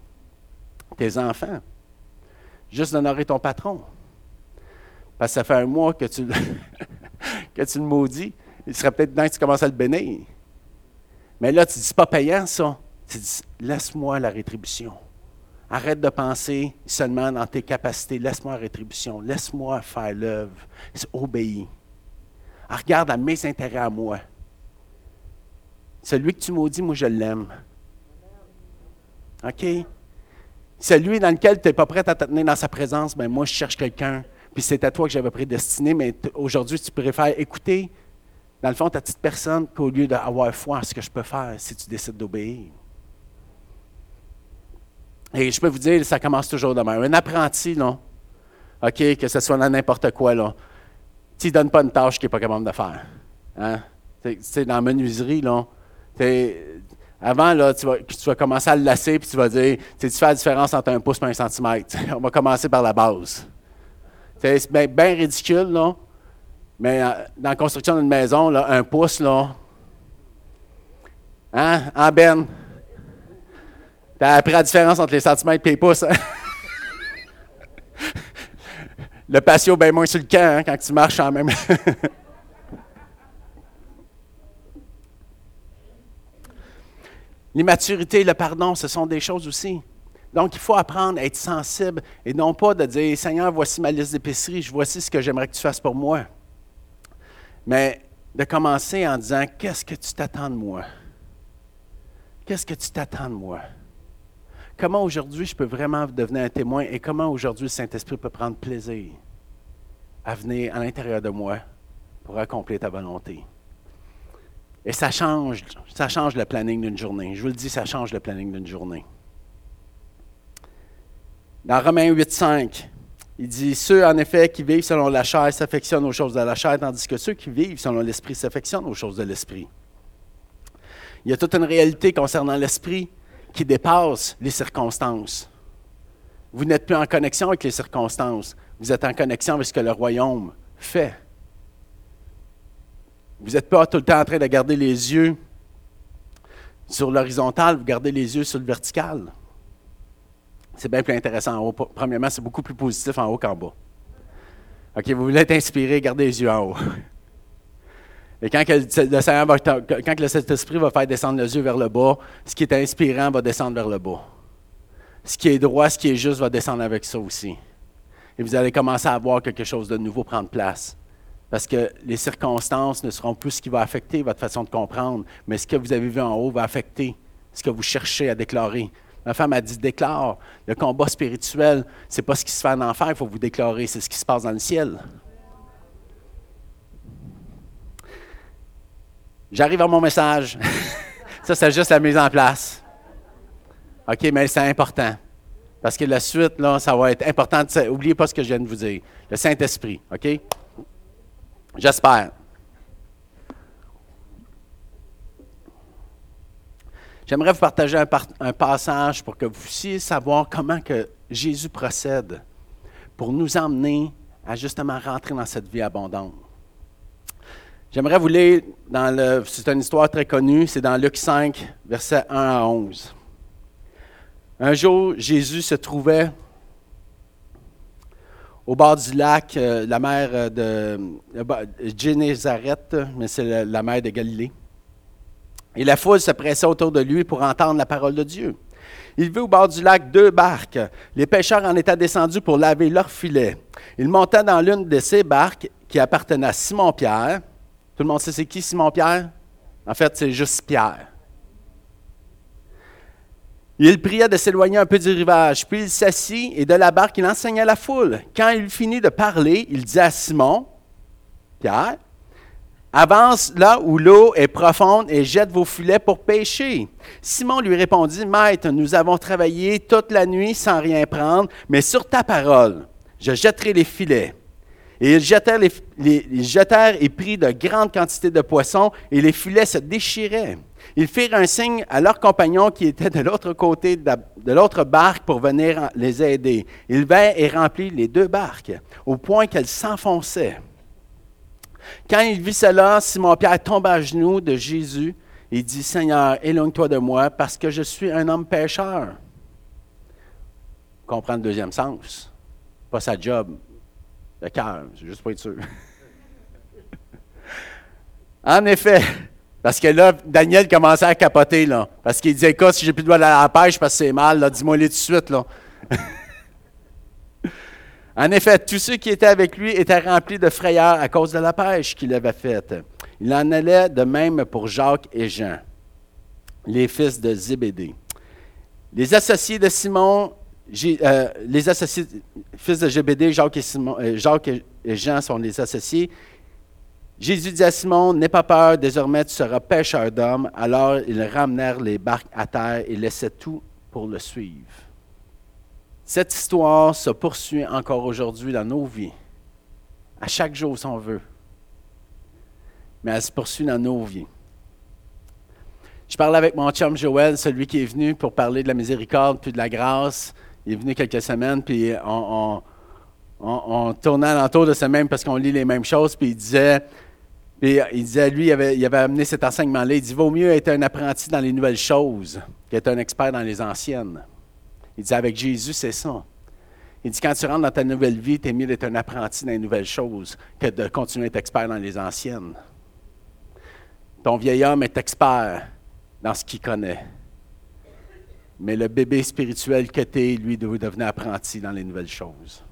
tes enfants. Juste d'honorer ton patron. Parce que ça fait un mois que tu, que tu le maudis il serait peut-être temps que tu commences à le bénir. Mais là, tu dis pas payant ça. Tu dis, laisse-moi la rétribution. Arrête de penser seulement dans tes capacités. Laisse-moi la rétribution. Laisse-moi faire l'œuvre. Obéis. Ah, regarde à mes intérêts à moi. Celui que tu maudis, moi, je l'aime. OK? Celui dans lequel tu n'es pas prêt à te tenir dans sa présence, ben moi, je cherche quelqu'un. Puis c'est à toi que j'avais prédestiné, mais aujourd'hui, tu préfères écouter dans le fond, ta petite personne qu'au lieu d'avoir foi en ce que je peux faire si tu décides d'obéir. Et je peux vous dire, ça commence toujours de. Un apprenti, non? OK, que ce soit dans n'importe quoi, là. Tu ne donnes pas une tâche qu'il n'est pas capable de faire. Hein? Sais, dans la menuiserie, là, avant, là, tu vas, tu vas, commencer à le lasser, puis tu vas dire, tu fais la différence entre un pouce et un centimètre. On va commencer par la base. C'est bien ridicule, là. Mais euh, dans la construction d'une maison, là, un pouce, là. Hein? En Ben? T'as appris la différence entre les centimètres et les pouces. Hein? Le patio, bien moins sur le camp hein, quand tu marches en même. L'immaturité, le pardon, ce sont des choses aussi. Donc, il faut apprendre à être sensible et non pas de dire Seigneur, voici ma liste d'épicerie, voici ce que j'aimerais que tu fasses pour moi. Mais de commencer en disant Qu'est-ce que tu t'attends de moi? Qu'est-ce que tu t'attends de moi? Comment aujourd'hui je peux vraiment devenir un témoin et comment aujourd'hui le Saint-Esprit peut prendre plaisir à venir à l'intérieur de moi pour accomplir ta volonté? Et ça change, ça change le planning d'une journée. Je vous le dis, ça change le planning d'une journée. Dans Romains 8, 5, il dit Ceux, en effet, qui vivent selon la chair s'affectionnent aux choses de la chair, tandis que ceux qui vivent selon l'esprit s'affectionnent aux choses de l'esprit. Il y a toute une réalité concernant l'esprit qui dépasse les circonstances. Vous n'êtes plus en connexion avec les circonstances, vous êtes en connexion avec ce que le royaume fait. Vous n'êtes pas tout le temps en train de garder les yeux sur l'horizontal, vous gardez les yeux sur le vertical. C'est bien plus intéressant en haut. Premièrement, c'est beaucoup plus positif en haut qu'en bas. OK, vous voulez être inspiré, gardez les yeux en haut. Et quand, le, quand le Saint-Esprit va faire descendre les yeux vers le bas, ce qui est inspirant va descendre vers le bas. Ce qui est droit, ce qui est juste va descendre avec ça aussi. Et vous allez commencer à voir quelque chose de nouveau prendre place. Parce que les circonstances ne seront plus ce qui va affecter votre façon de comprendre, mais ce que vous avez vu en haut va affecter ce que vous cherchez à déclarer, Ma femme a dit déclare. Le combat spirituel, ce n'est pas ce qui se fait en enfer, il faut vous déclarer, c'est ce qui se passe dans le ciel. J'arrive à mon message. ça, c'est juste la mise en place. OK, mais c'est important. Parce que la suite, là, ça va être important. N'oubliez pas ce que je viens de vous dire. Le Saint-Esprit, OK? J'espère. J'aimerais vous partager un, passage pour que vous puissiez savoir comment que Jésus procède pour nous emmener à justement rentrer dans cette vie abondante. J'aimerais vous lire dans le. C'est une histoire très connue, c'est dans Luc 5, versets 1 à 11. Un jour, Jésus se trouvait au bord du lac, euh, la mer de Génézareth, mais c'est la mer de Galilée. Et la foule se pressait autour de lui pour entendre la parole de Dieu. Il vit au bord du lac deux barques. Les pêcheurs en étaient descendus pour laver leurs filets. Il monta dans l'une de ces barques qui appartenait à Simon-Pierre. Tout le monde sait c'est qui Simon-Pierre? En fait, c'est juste Pierre. Il pria de s'éloigner un peu du rivage, puis il s'assit et de la barque, il enseignait la foule. Quand il finit de parler, il dit à Simon, Pierre, Avance là où l'eau est profonde et jette vos filets pour pêcher. Simon lui répondit, Maître, nous avons travaillé toute la nuit sans rien prendre, mais sur ta parole, je jetterai les filets. Et ils jetèrent, et prirent de grandes quantités de poissons, et les filets se déchiraient. Ils firent un signe à leurs compagnons qui étaient de l'autre côté de l'autre barque pour venir les aider. Ils vinrent et remplirent les deux barques, au point qu'elles s'enfonçaient. Quand il vit cela, Simon-Pierre tombe à genoux de Jésus et dit, Seigneur, éloigne-toi de moi parce que je suis un homme pécheur. Comprends le deuxième sens. Pas sa job. Le cœur, c'est juste pas être sûr. en effet, parce que là, Daniel commençait à capoter. Parce qu'il disait, écoute, si j'ai plus de doigts à la pêche parce que c'est mal, dis-moi-les tout de suite, là. En effet, tous ceux qui étaient avec lui étaient remplis de frayeur à cause de la pêche qu'il avait faite. Il en allait de même pour Jacques et Jean, les fils de Zébédée. Les associés de Simon, euh, les associés, fils de Zébédée, Jacques et, euh, Jacques et Jean sont les associés. Jésus dit à Simon, N'aie pas peur, désormais tu seras pêcheur d'hommes. Alors ils ramenèrent les barques à terre et laissaient tout pour le suivre. Cette histoire se poursuit encore aujourd'hui dans nos vies, à chaque jour si on veut. Mais elle se poursuit dans nos vies. Je parlais avec mon chum Joël, celui qui est venu pour parler de la miséricorde puis de la grâce. Il est venu quelques semaines, puis on, on, tournait alentour de ce même parce qu'on lit les mêmes choses, puis il disait, puis lui, il avait, il avait amené cet enseignement-là. Il dit Vaut mieux être un apprenti dans les nouvelles choses qu'être un expert dans les anciennes. Il dit, avec Jésus, c'est ça. Il dit, quand tu rentres dans ta nouvelle vie, tu es mieux d'être un apprenti dans les nouvelles choses que de continuer à être expert dans les anciennes. Ton vieil homme est expert dans ce qu'il connaît. Mais le bébé spirituel que tu es, lui, doit devenir apprenti dans les nouvelles choses.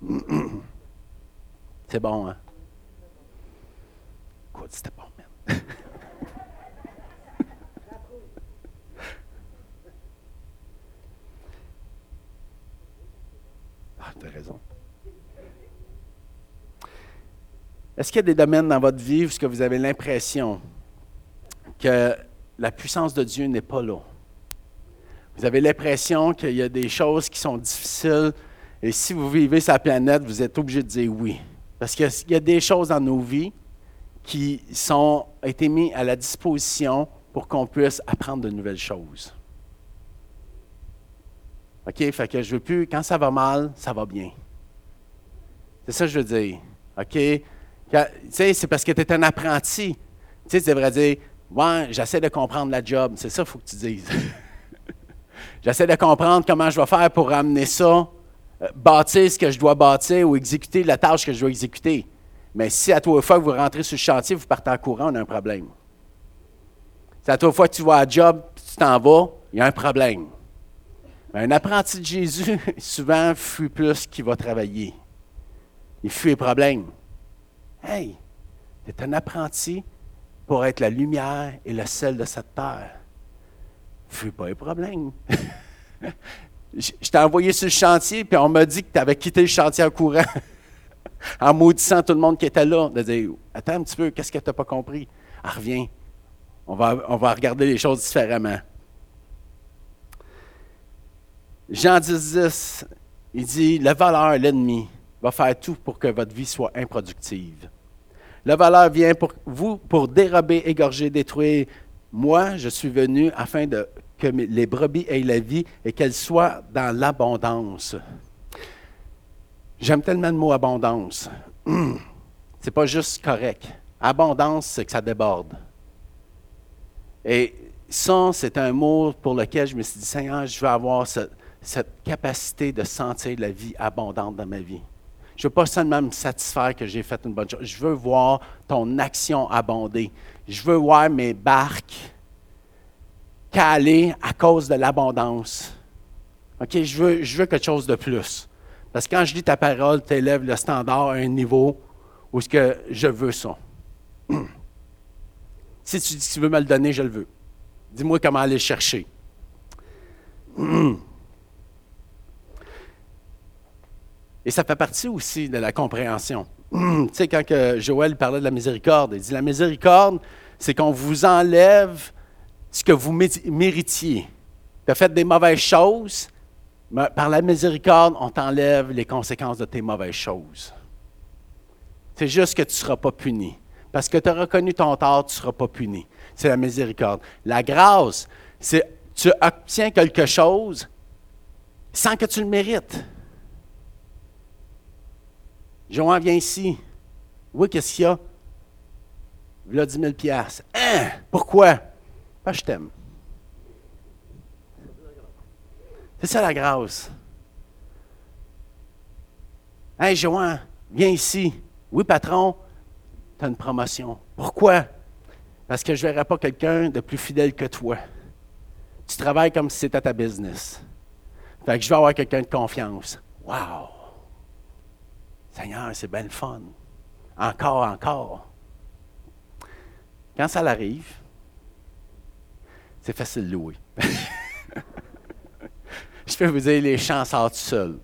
C'est bon, hein? Quoi, c'était bon, man? ah, t'as raison. Est-ce qu'il y a des domaines dans votre vie où vous avez l'impression que la puissance de Dieu n'est pas là? Vous avez l'impression qu'il y a des choses qui sont difficiles et si vous vivez la planète, vous êtes obligé de dire oui. Parce qu'il y a des choses dans nos vies qui sont été mises à la disposition pour qu'on puisse apprendre de nouvelles choses. OK? Fait que je veux plus, quand ça va mal, ça va bien. C'est ça que je veux dire. OK? C'est parce que tu es un apprenti. Tu sais, tu devrais dire, ouais, j'essaie de comprendre la job. C'est ça qu'il faut que tu dises. j'essaie de comprendre comment je vais faire pour amener ça euh, bâtir ce que je dois bâtir ou exécuter la tâche que je dois exécuter. Mais si à toi fois que vous rentrez sur le chantier, vous partez en courant, on a un problème. Si à toi fois que tu vas à job, tu t'en vas, il y a un problème. Un apprenti de Jésus, souvent, fuit plus qu'il va travailler. Il fuit les problèmes. Hey, tu es un apprenti pour être la lumière et le sel de cette terre. Fuis pas les problèmes. je t'ai envoyé sur le chantier, puis on m'a dit que tu avais quitté le chantier en courant, en maudissant tout le monde qui était là. De dire Attends un petit peu, qu'est-ce que tu n'as pas compris? Ah, reviens. On va, regarder les choses différemment. Jean 10, 10, il dit Le voleur, l'ennemi, va faire tout pour que votre vie soit improductive. Le voleur vient pour vous pour dérober, égorger, détruire. Moi, je suis venu afin de que les brebis aient la vie et qu'elles soient dans l'abondance. J'aime tellement le mot abondance. C'est pas juste correct. Abondance, c'est que ça déborde. Et ça, c'est un mot pour lequel je me suis dit, Seigneur, je veux avoir cette capacité de sentir la vie abondante dans ma vie. Je ne veux pas seulement me satisfaire que j'ai fait une bonne chose. Je veux voir ton action abonder. Je veux voir mes barques calé à cause de l'abondance. OK, je veux, je veux quelque chose de plus. Parce que quand je lis ta parole, tu élèves le standard à un niveau où ce que je veux ça. si tu dis que tu veux me le donner, je le veux. Dis-moi comment aller le chercher. Et ça fait partie aussi de la compréhension. tu sais, quand Joël parlait de la miséricorde, il dit la miséricorde, c'est qu'on vous enlève ce que vous méritiez. Tu as fait des mauvaises choses, mais par la miséricorde, on t'enlève les conséquences de tes mauvaises choses. C'est juste que tu ne seras pas puni. Parce que tu as reconnu ton tort, tu ne seras pas puni. C'est la miséricorde. La grâce, c'est tu obtiens quelque chose sans que tu le mérites. Johan, viens ici. Oui, qu'est-ce qu'il y a? A 10 000 Hein? Pourquoi? Pas je t'aime. C'est ça la grâce. Hey, Johan, viens ici. Oui, patron, tu as une promotion. Pourquoi? Parce que je ne verrai pas quelqu'un de plus fidèle que toi. Tu travailles comme si c'était ta business. Fait que je vais avoir quelqu'un de confiance. Wow! Seigneur, c'est bien le fun. Encore, encore. Quand ça arrive, c'est facile de louer. Je peux vous dire, les chants sortent seuls.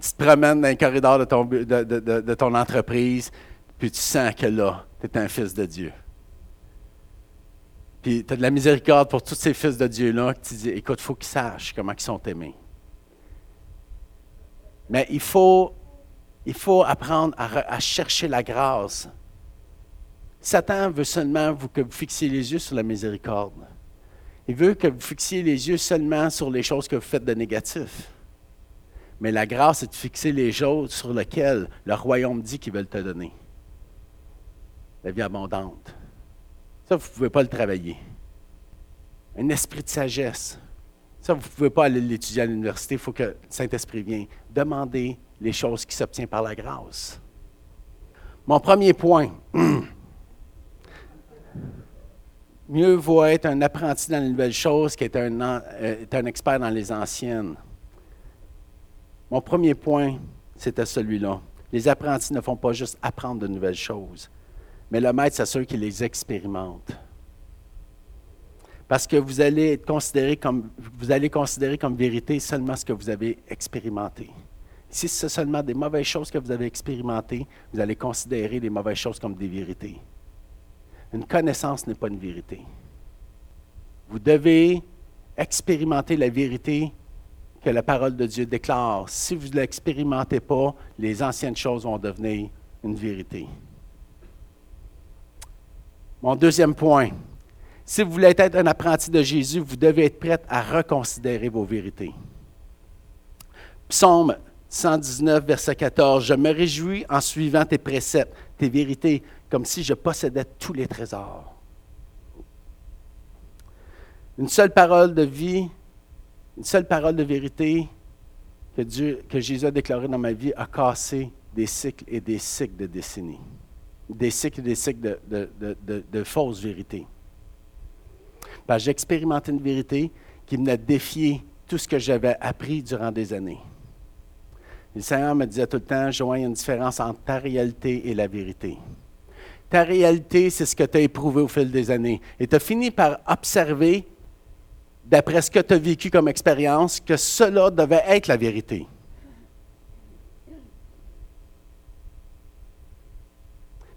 tu te promènes dans les corridors de ton, de, ton entreprise, puis tu sens que là, tu es un fils de Dieu. Puis tu as de la miséricorde pour tous ces fils de Dieu-là, que tu dis, écoute, il faut qu'ils sachent comment ils sont aimés. Mais il faut, il faut apprendre à, chercher la grâce Satan veut seulement que vous fixiez les yeux sur la miséricorde. Il veut que vous fixiez les yeux seulement sur les choses que vous faites de négatif. Mais la grâce, c'est de fixer les choses sur lesquelles le royaume dit qu'il veut te donner. La vie abondante. Ça, vous ne pouvez pas le travailler. Un esprit de sagesse. Ça, vous ne pouvez pas aller l'étudier à l'université, il faut que le Saint-Esprit vienne. Demandez les choses qui s'obtiennent par la grâce. Mon premier point. Mieux vaut être un apprenti dans les nouvelles choses qu'être un, euh, un expert dans les anciennes. Mon premier point, c'était celui-là. Les apprentis ne font pas juste apprendre de nouvelles choses, mais le maître s'assure qu'ils les expérimentent. Parce que vous allez être considéré comme, vous allez considérer comme vérité seulement ce que vous avez expérimenté. Si c'est seulement des mauvaises choses que vous avez expérimentées, vous allez considérer les mauvaises choses comme des vérités. Une connaissance n'est pas une vérité. Vous devez expérimenter la vérité que la parole de Dieu déclare. Si vous ne l'expérimentez pas, les anciennes choses vont devenir une vérité. Mon deuxième point, si vous voulez être un apprenti de Jésus, vous devez être prêt à reconsidérer vos vérités. Psaume 119, verset 14. Je me réjouis en suivant tes préceptes, tes vérités, comme si je possédais tous les trésors. Une seule parole de vie, une seule parole de vérité que, Jésus a déclarée dans ma vie a cassé des cycles et des cycles de décennies. Des cycles et des cycles de, fausses vérités j'ai expérimenté une vérité qui me défié tout ce que j'avais appris durant des années. Le Seigneur me disait tout le temps, Joanne, il y a une différence entre ta réalité et la vérité. Ta réalité, c'est ce que tu as éprouvé au fil des années. Et tu as fini par observer, d'après ce que tu as vécu comme expérience, que cela devait être la vérité.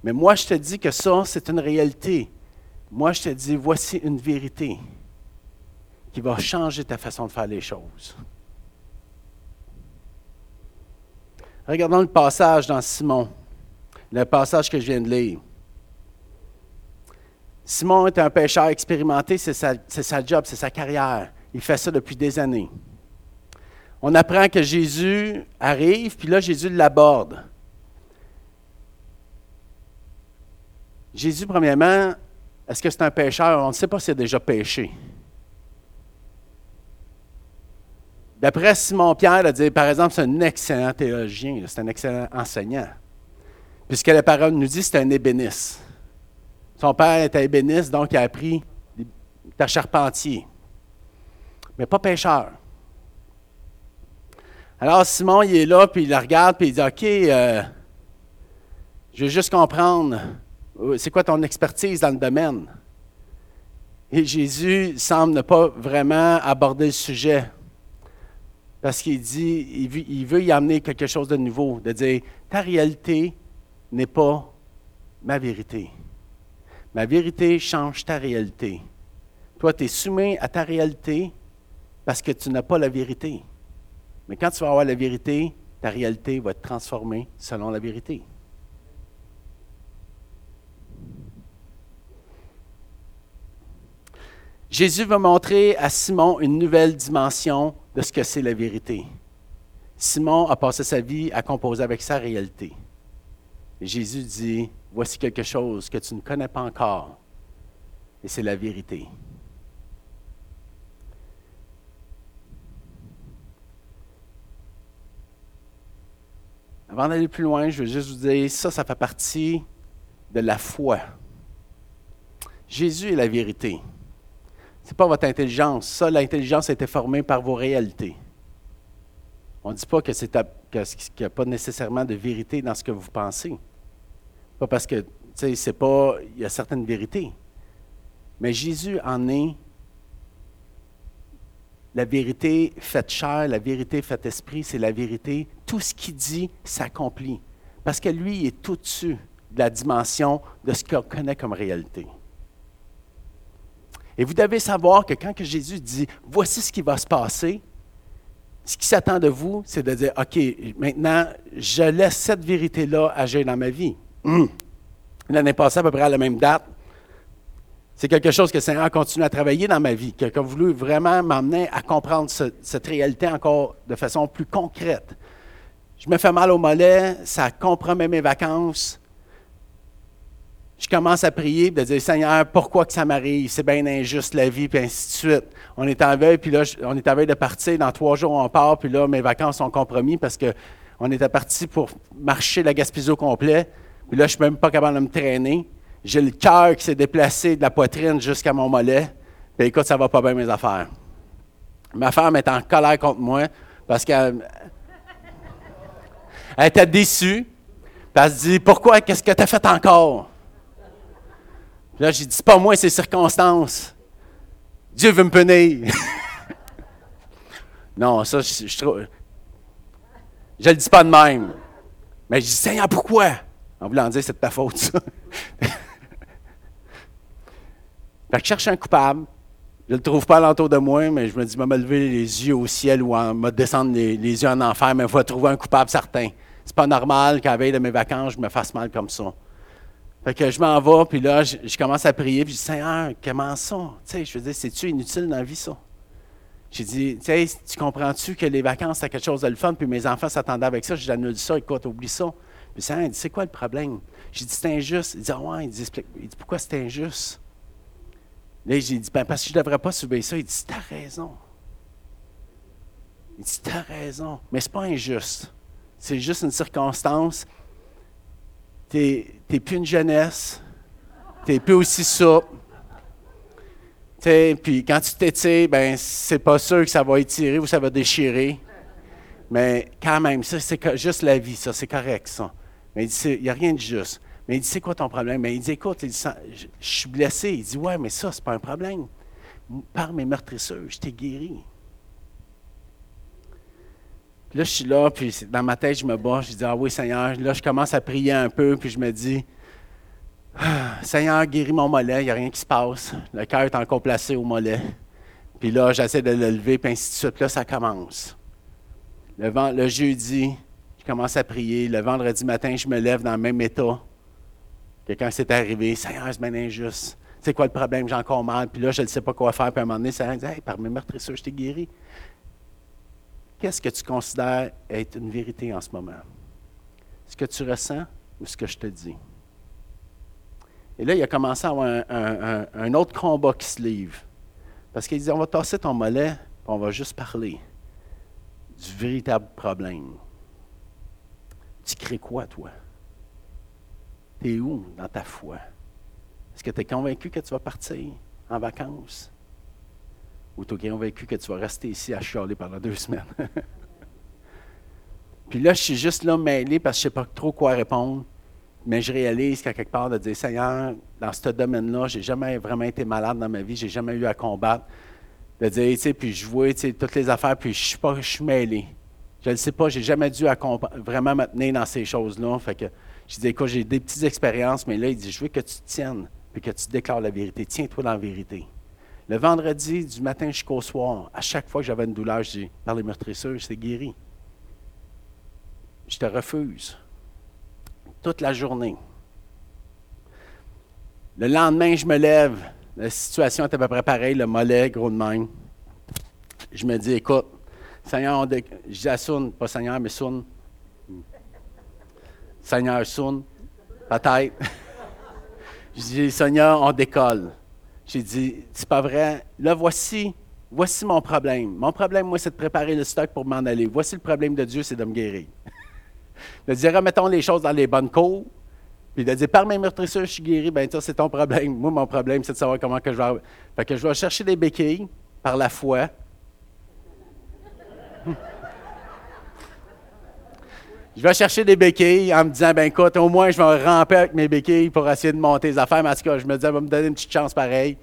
Mais moi, je te dis que ça, c'est une réalité. Moi, je te dis, voici une vérité qui va changer ta façon de faire les choses. Regardons le passage dans Simon, le passage que je viens de lire. Simon est un pêcheur expérimenté, c'est sa, sa, job, c'est sa carrière. Il fait ça depuis des années. On apprend que Jésus arrive, puis là, Jésus l'aborde. Jésus, premièrement, est-ce que c'est un pécheur? On ne sait pas s'il a déjà péché. D'après Simon-Pierre, a dit, par exemple, c'est un excellent théologien, c'est un excellent enseignant. Puisque la parole nous dit c'est un ébéniste. Son père était ébéniste, donc il a appris à charpentier. Mais pas pécheur. Alors Simon, il est là, puis il la regarde, puis il dit OK, euh, je veux juste comprendre c'est quoi ton expertise dans le domaine? Et Jésus semble ne pas vraiment aborder le sujet. Parce qu'il dit, il veut, y amener quelque chose de nouveau, de dire, ta réalité n'est pas ma vérité. Ma vérité change ta réalité. Toi, tu es soumis à ta réalité parce que tu n'as pas la vérité. Mais quand tu vas avoir la vérité, ta réalité va être transformée selon la vérité. Jésus va montrer à Simon une nouvelle dimension de ce que c'est la vérité. Simon a passé sa vie à composer avec sa réalité. Jésus dit, voici quelque chose que tu ne connais pas encore, et c'est la vérité. Avant d'aller plus loin, je veux juste vous dire, ça, ça fait partie de la foi. Jésus est la vérité. N'est pas votre intelligence. Ça, l'intelligence a été formée par vos réalités. On ne dit pas que c'est qu'il n'y a pas nécessairement de vérité dans ce que vous pensez. Pas parce que, c'est pas. Il y a certaines vérités. Mais Jésus en est la vérité faite chair, la vérité faite esprit, c'est la vérité. Tout ce qu'il dit s'accomplit. Parce que lui, il est tout dessus de la dimension de ce qu'on connaît comme réalité. Et vous devez savoir que quand que Jésus dit, voici ce qui va se passer, ce qui s'attend de vous, c'est de dire, OK, maintenant, je laisse cette vérité-là agir dans ma vie. Hum. L'année passée, à peu près à la même date, c'est quelque chose que le Seigneur a continué à travailler dans ma vie, qui a voulu vraiment m'amener à comprendre cette réalité encore de façon plus concrète. Je me fais mal au mollet, ça compromet mes vacances. Je commence à prier, de dire Seigneur, pourquoi que ça m'arrive? C'est bien injuste la vie, puis ainsi de suite. On est en veille, puis là, on est en veille de partir. Dans trois jours, on part, puis là, mes vacances sont compromis parce qu'on était parti pour marcher la Gaspésie au complet. Puis là, je suis même pas capable de me traîner. J'ai le cœur qui s'est déplacé de la poitrine jusqu'à mon mollet. Puis écoute, ça va pas bien mes affaires. Ma femme est en colère contre moi parce qu'elle elle était déçue. Puis elle se dit Pourquoi? Qu'est-ce que tu as fait encore? Là, j'ai dit pas moi, c'est circonstances. Dieu veut me punir. non, ça, je, je, je le dis pas de même. Mais je dis Seigneur, pourquoi? En voulant dire C'est de ta faute, ça. fait que je cherche un coupable. Je ne le trouve pas alentour de moi, mais je me dis, je vais me lever les yeux au ciel ou en, me descendre les, yeux en enfer, mais il faut trouver un coupable certain. C'est pas normal qu'à la veille de mes vacances, je me fasse mal comme ça. Fait que je m'en vais, puis là, je, commence à prier, puis je dis, Seigneur, comment ça? Tu sais, je veux dire, c'est-tu inutile dans la vie, ça? J'ai dit, tu sais, tu comprends-tu que les vacances, c'est quelque chose de le fun, puis mes enfants s'attendaient avec ça, j'annule ça, écoute, oublie ça. Puis Seigneur, il dit, c'est quoi le problème? J'ai dit, c'est injuste. Il dit, ah ouais, il dit, il dit pourquoi c'est injuste? Là, j'ai dit, ben, parce que je ne devrais pas subir ça. Il dit, t'as raison. Il dit, t'as raison. Mais ce n'est pas injuste. C'est juste une circonstance. Tu n'es plus une jeunesse. Tu n'es plus aussi souple. Puis quand tu t'étires, ben c'est pas sûr que ça va étirer ou ça va déchirer. Mais quand même, ça, c'est juste la vie, ça, c'est correct, ça. Mais il n'y a rien de juste. Mais il dit, c'est quoi ton problème? Mais il dit, écoute, je, suis blessé. Il dit, ouais, mais ça, c'est pas un problème. Par mes meurtrisseurs, je t'ai guéri. Puis là, je suis là, puis dans ma tête, je me bats. Je dis, ah oui, Seigneur. Là, je commence à prier un peu, puis je me dis, Seigneur, guéris mon mollet, il n'y a rien qui se passe. Le cœur est encore placé au mollet. Puis là, j'essaie de le lever, puis ainsi de suite. Là, ça commence. Le, le jeudi, je commence à prier. Le vendredi matin, je me lève dans le même état que quand c'est arrivé, Seigneur, c'est bien injuste. C'est quoi le problème? J'ai encore mal. Puis là, je ne sais pas quoi faire. Puis à un moment donné, Seigneur dit hey, par mes meurtrissures, je t'ai guéri. Qu'est-ce que tu considères être une vérité en ce moment? Ce que tu ressens ou ce que je te dis? Et là, il a commencé à avoir un, autre combat qui se livre. Parce qu'il dit on va tasser ton mollet, puis on va juste parler du véritable problème. Tu crées quoi, toi? Tu es où dans ta foi? Est-ce que tu es convaincu que tu vas partir en vacances? Ou tu es convaincu que tu vas rester ici à chialer pendant deux semaines? Puis là, je suis juste là mêlé parce que je ne sais pas trop quoi répondre. Mais je réalise qu'à quelque part, de dire Seigneur, dans ce domaine-là, je n'ai jamais vraiment été malade dans ma vie, je n'ai jamais eu à combattre. De dire, tu sais, puis je vois toutes les affaires, puis je suis pas, mêlé. Je ne sais pas, je n'ai jamais dû à vraiment me tenir dans ces choses-là. Fait que je dis, écoute, j'ai des petites expériences, mais là, il dit, je veux que tu tiennes, puis que tu déclares la vérité. Tiens-toi dans la vérité. Le vendredi, du matin jusqu'au soir, à chaque fois que j'avais une douleur, je dis, par les meurtrisseurs, c'est guéri. Je te refuse. Toute la journée. Le lendemain, je me lève. La situation est à peu près pareille, le mollet, gros de même. Je me dis, écoute, Seigneur, on je dis à Soun, pas Seigneur, mais Soun, Seigneur Soun, peut-être. Je dis, Seigneur, on décolle. J'ai dit, c'est pas vrai. Là, voici, voici mon problème. Mon problème, moi, c'est de préparer le stock pour m'en aller. Voici le problème de Dieu, c'est de me guérir. de dire, remettons les choses dans les bonnes cours. Puis de dire, par mes meurtrisseurs, je suis guéri. Bien, ça, c'est ton problème. Moi, mon problème, c'est de savoir comment je vais. Fait que je vais chercher des béquilles par la foi. Je vais chercher des béquilles en me disant, ben écoute, au moins je vais ramper avec mes béquilles pour essayer de monter les affaires. Mais en cas, je me disais, va me donner une petite chance pareille.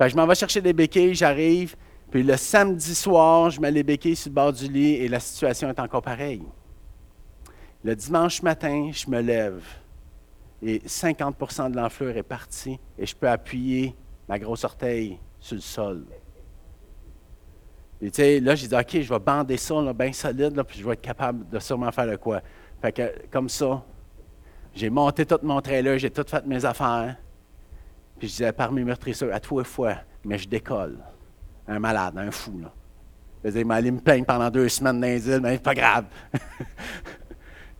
Je m'en vais chercher des béquilles, j'arrive. Puis le samedi soir, je mets les béquilles sur le bord du lit et la situation est encore pareille. Le dimanche matin, je me lève et 50% de l'enflure est partie et je peux appuyer ma grosse orteil sur le sol. Et là, j'ai dit, OK, je vais bander ça bien solide, puis je vais être capable de sûrement faire le quoi. Fait que, comme ça, j'ai monté tout mon trailer, j'ai tout fait mes affaires. Puis je disais, par mes à trois fois, mais je décolle. Un malade, un fou, là. Je disais, il m'allait me plaindre pendant deux semaines dans les mais c'est pas grave.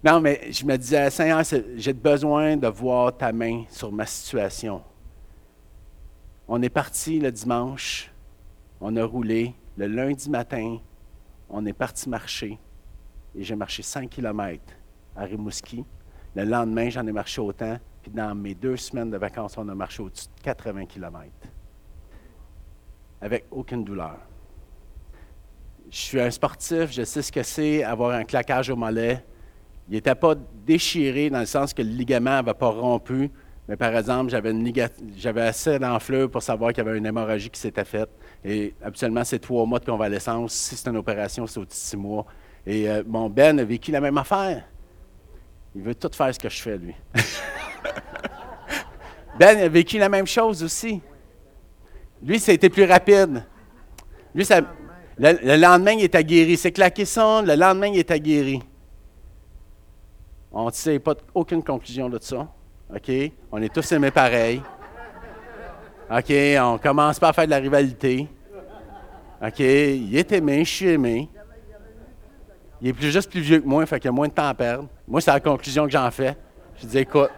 Non, mais je me disais, Seigneur, j'ai besoin de voir ta main sur ma situation. On est parti le dimanche, on a roulé. Le lundi matin, on est parti marcher. Et j'ai marché 5 km à Rimouski. Le lendemain, j'en ai marché autant. Puis dans mes deux semaines de vacances, on a marché au-dessus de 80 km. Avec aucune douleur. Je suis un sportif, je sais ce que c'est avoir un claquage au mollet. Il n'était pas déchiré dans le sens que le ligament n'avait pas rompu, mais par exemple, j'avais, assez d'enflure pour savoir qu'il y avait une hémorragie qui s'était faite. Et habituellement, c'est trois mois de convalescence. Si c'est une opération, c'est au-dessus de six mois. Et euh, mon Ben a vécu la même affaire. Il veut tout faire ce que je fais, lui. ben a vécu la même chose aussi. Lui, ça a été plus rapide. Lui, ça, le, lendemain, il était guéri. C'est claqué son, le lendemain, il était guéri. On ne sait pas aucune conclusion de ça. OK? On est tous aimés pareil. OK? On commence pas à faire de la rivalité. OK? Il est aimé, je suis aimé. Il est plus, juste plus vieux que moi, fait qu'il a moins de temps à perdre. Moi, c'est la conclusion que j'en fais. Je dis, écoute.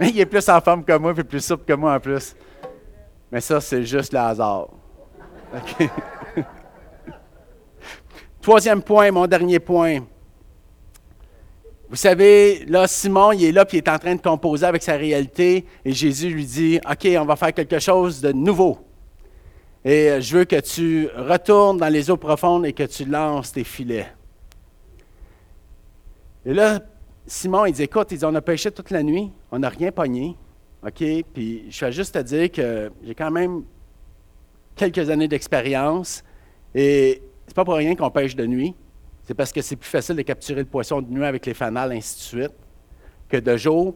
il est plus en forme que moi, puis plus souple que moi en plus. Mais ça, c'est juste le hasard. Troisième point, mon dernier point. Vous savez, là, Simon, il est là, puis il est en train de composer avec sa réalité, et Jésus lui dit, OK, on va faire quelque chose de nouveau. Et euh, je veux que tu retournes dans les eaux profondes et que tu lances tes filets. Et là, Simon, il dit, écoute, on a pêché toute la nuit, on n'a rien pogné. OK? Puis je vais juste te dire que j'ai quand même quelques années d'expérience. Et c'est pas pour rien qu'on pêche de nuit. C'est parce que c'est plus facile de capturer le poisson de nuit avec les fanales, ainsi de suite, que de jour.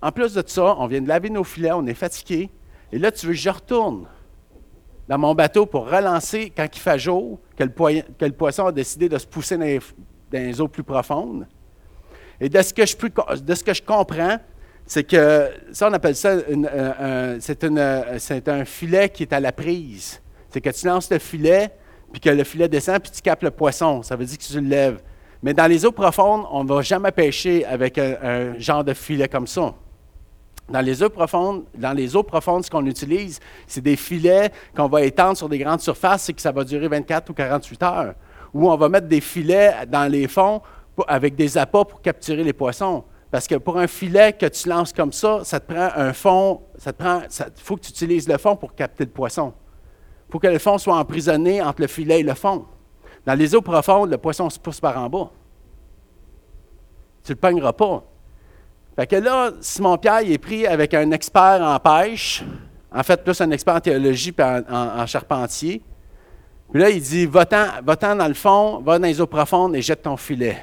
en plus de ça, on vient de laver nos filets, on est fatigué. Et là, tu veux que je retourne dans mon bateau pour relancer quand il fait jour, que le, poisson a décidé de se pousser dans les, eaux plus profondes. Et de ce que je, comprends, c'est que ça, on appelle ça, c'est un filet qui est à la prise. C'est que tu lances le filet, puis que le filet descend, puis tu capes le poisson. Ça veut dire que tu le lèves. Mais dans les eaux profondes, on ne va jamais pêcher avec un, genre de filet comme ça. Dans les eaux profondes, dans les eaux profondes, ce qu'on utilise, c'est des filets qu'on va étendre sur des grandes surfaces et que ça va durer 24 ou 48 heures. Ou on va mettre des filets dans les fonds avec des appâts pour capturer les poissons. Parce que pour un filet que tu lances comme ça, ça te prend un fond, ça te prend, il faut que tu utilises le fond pour capter le poisson pour que le fond soit emprisonné entre le filet et le fond. Dans les eaux profondes, le poisson se pousse par en bas. Tu ne le pogneras pas. Fait que là, Simon-Pierre est pris avec un expert en pêche, en fait, plus un expert en théologie et en, charpentier. Puis là, il dit Va-t'en dans le fond, va dans les eaux profondes et jette ton filet.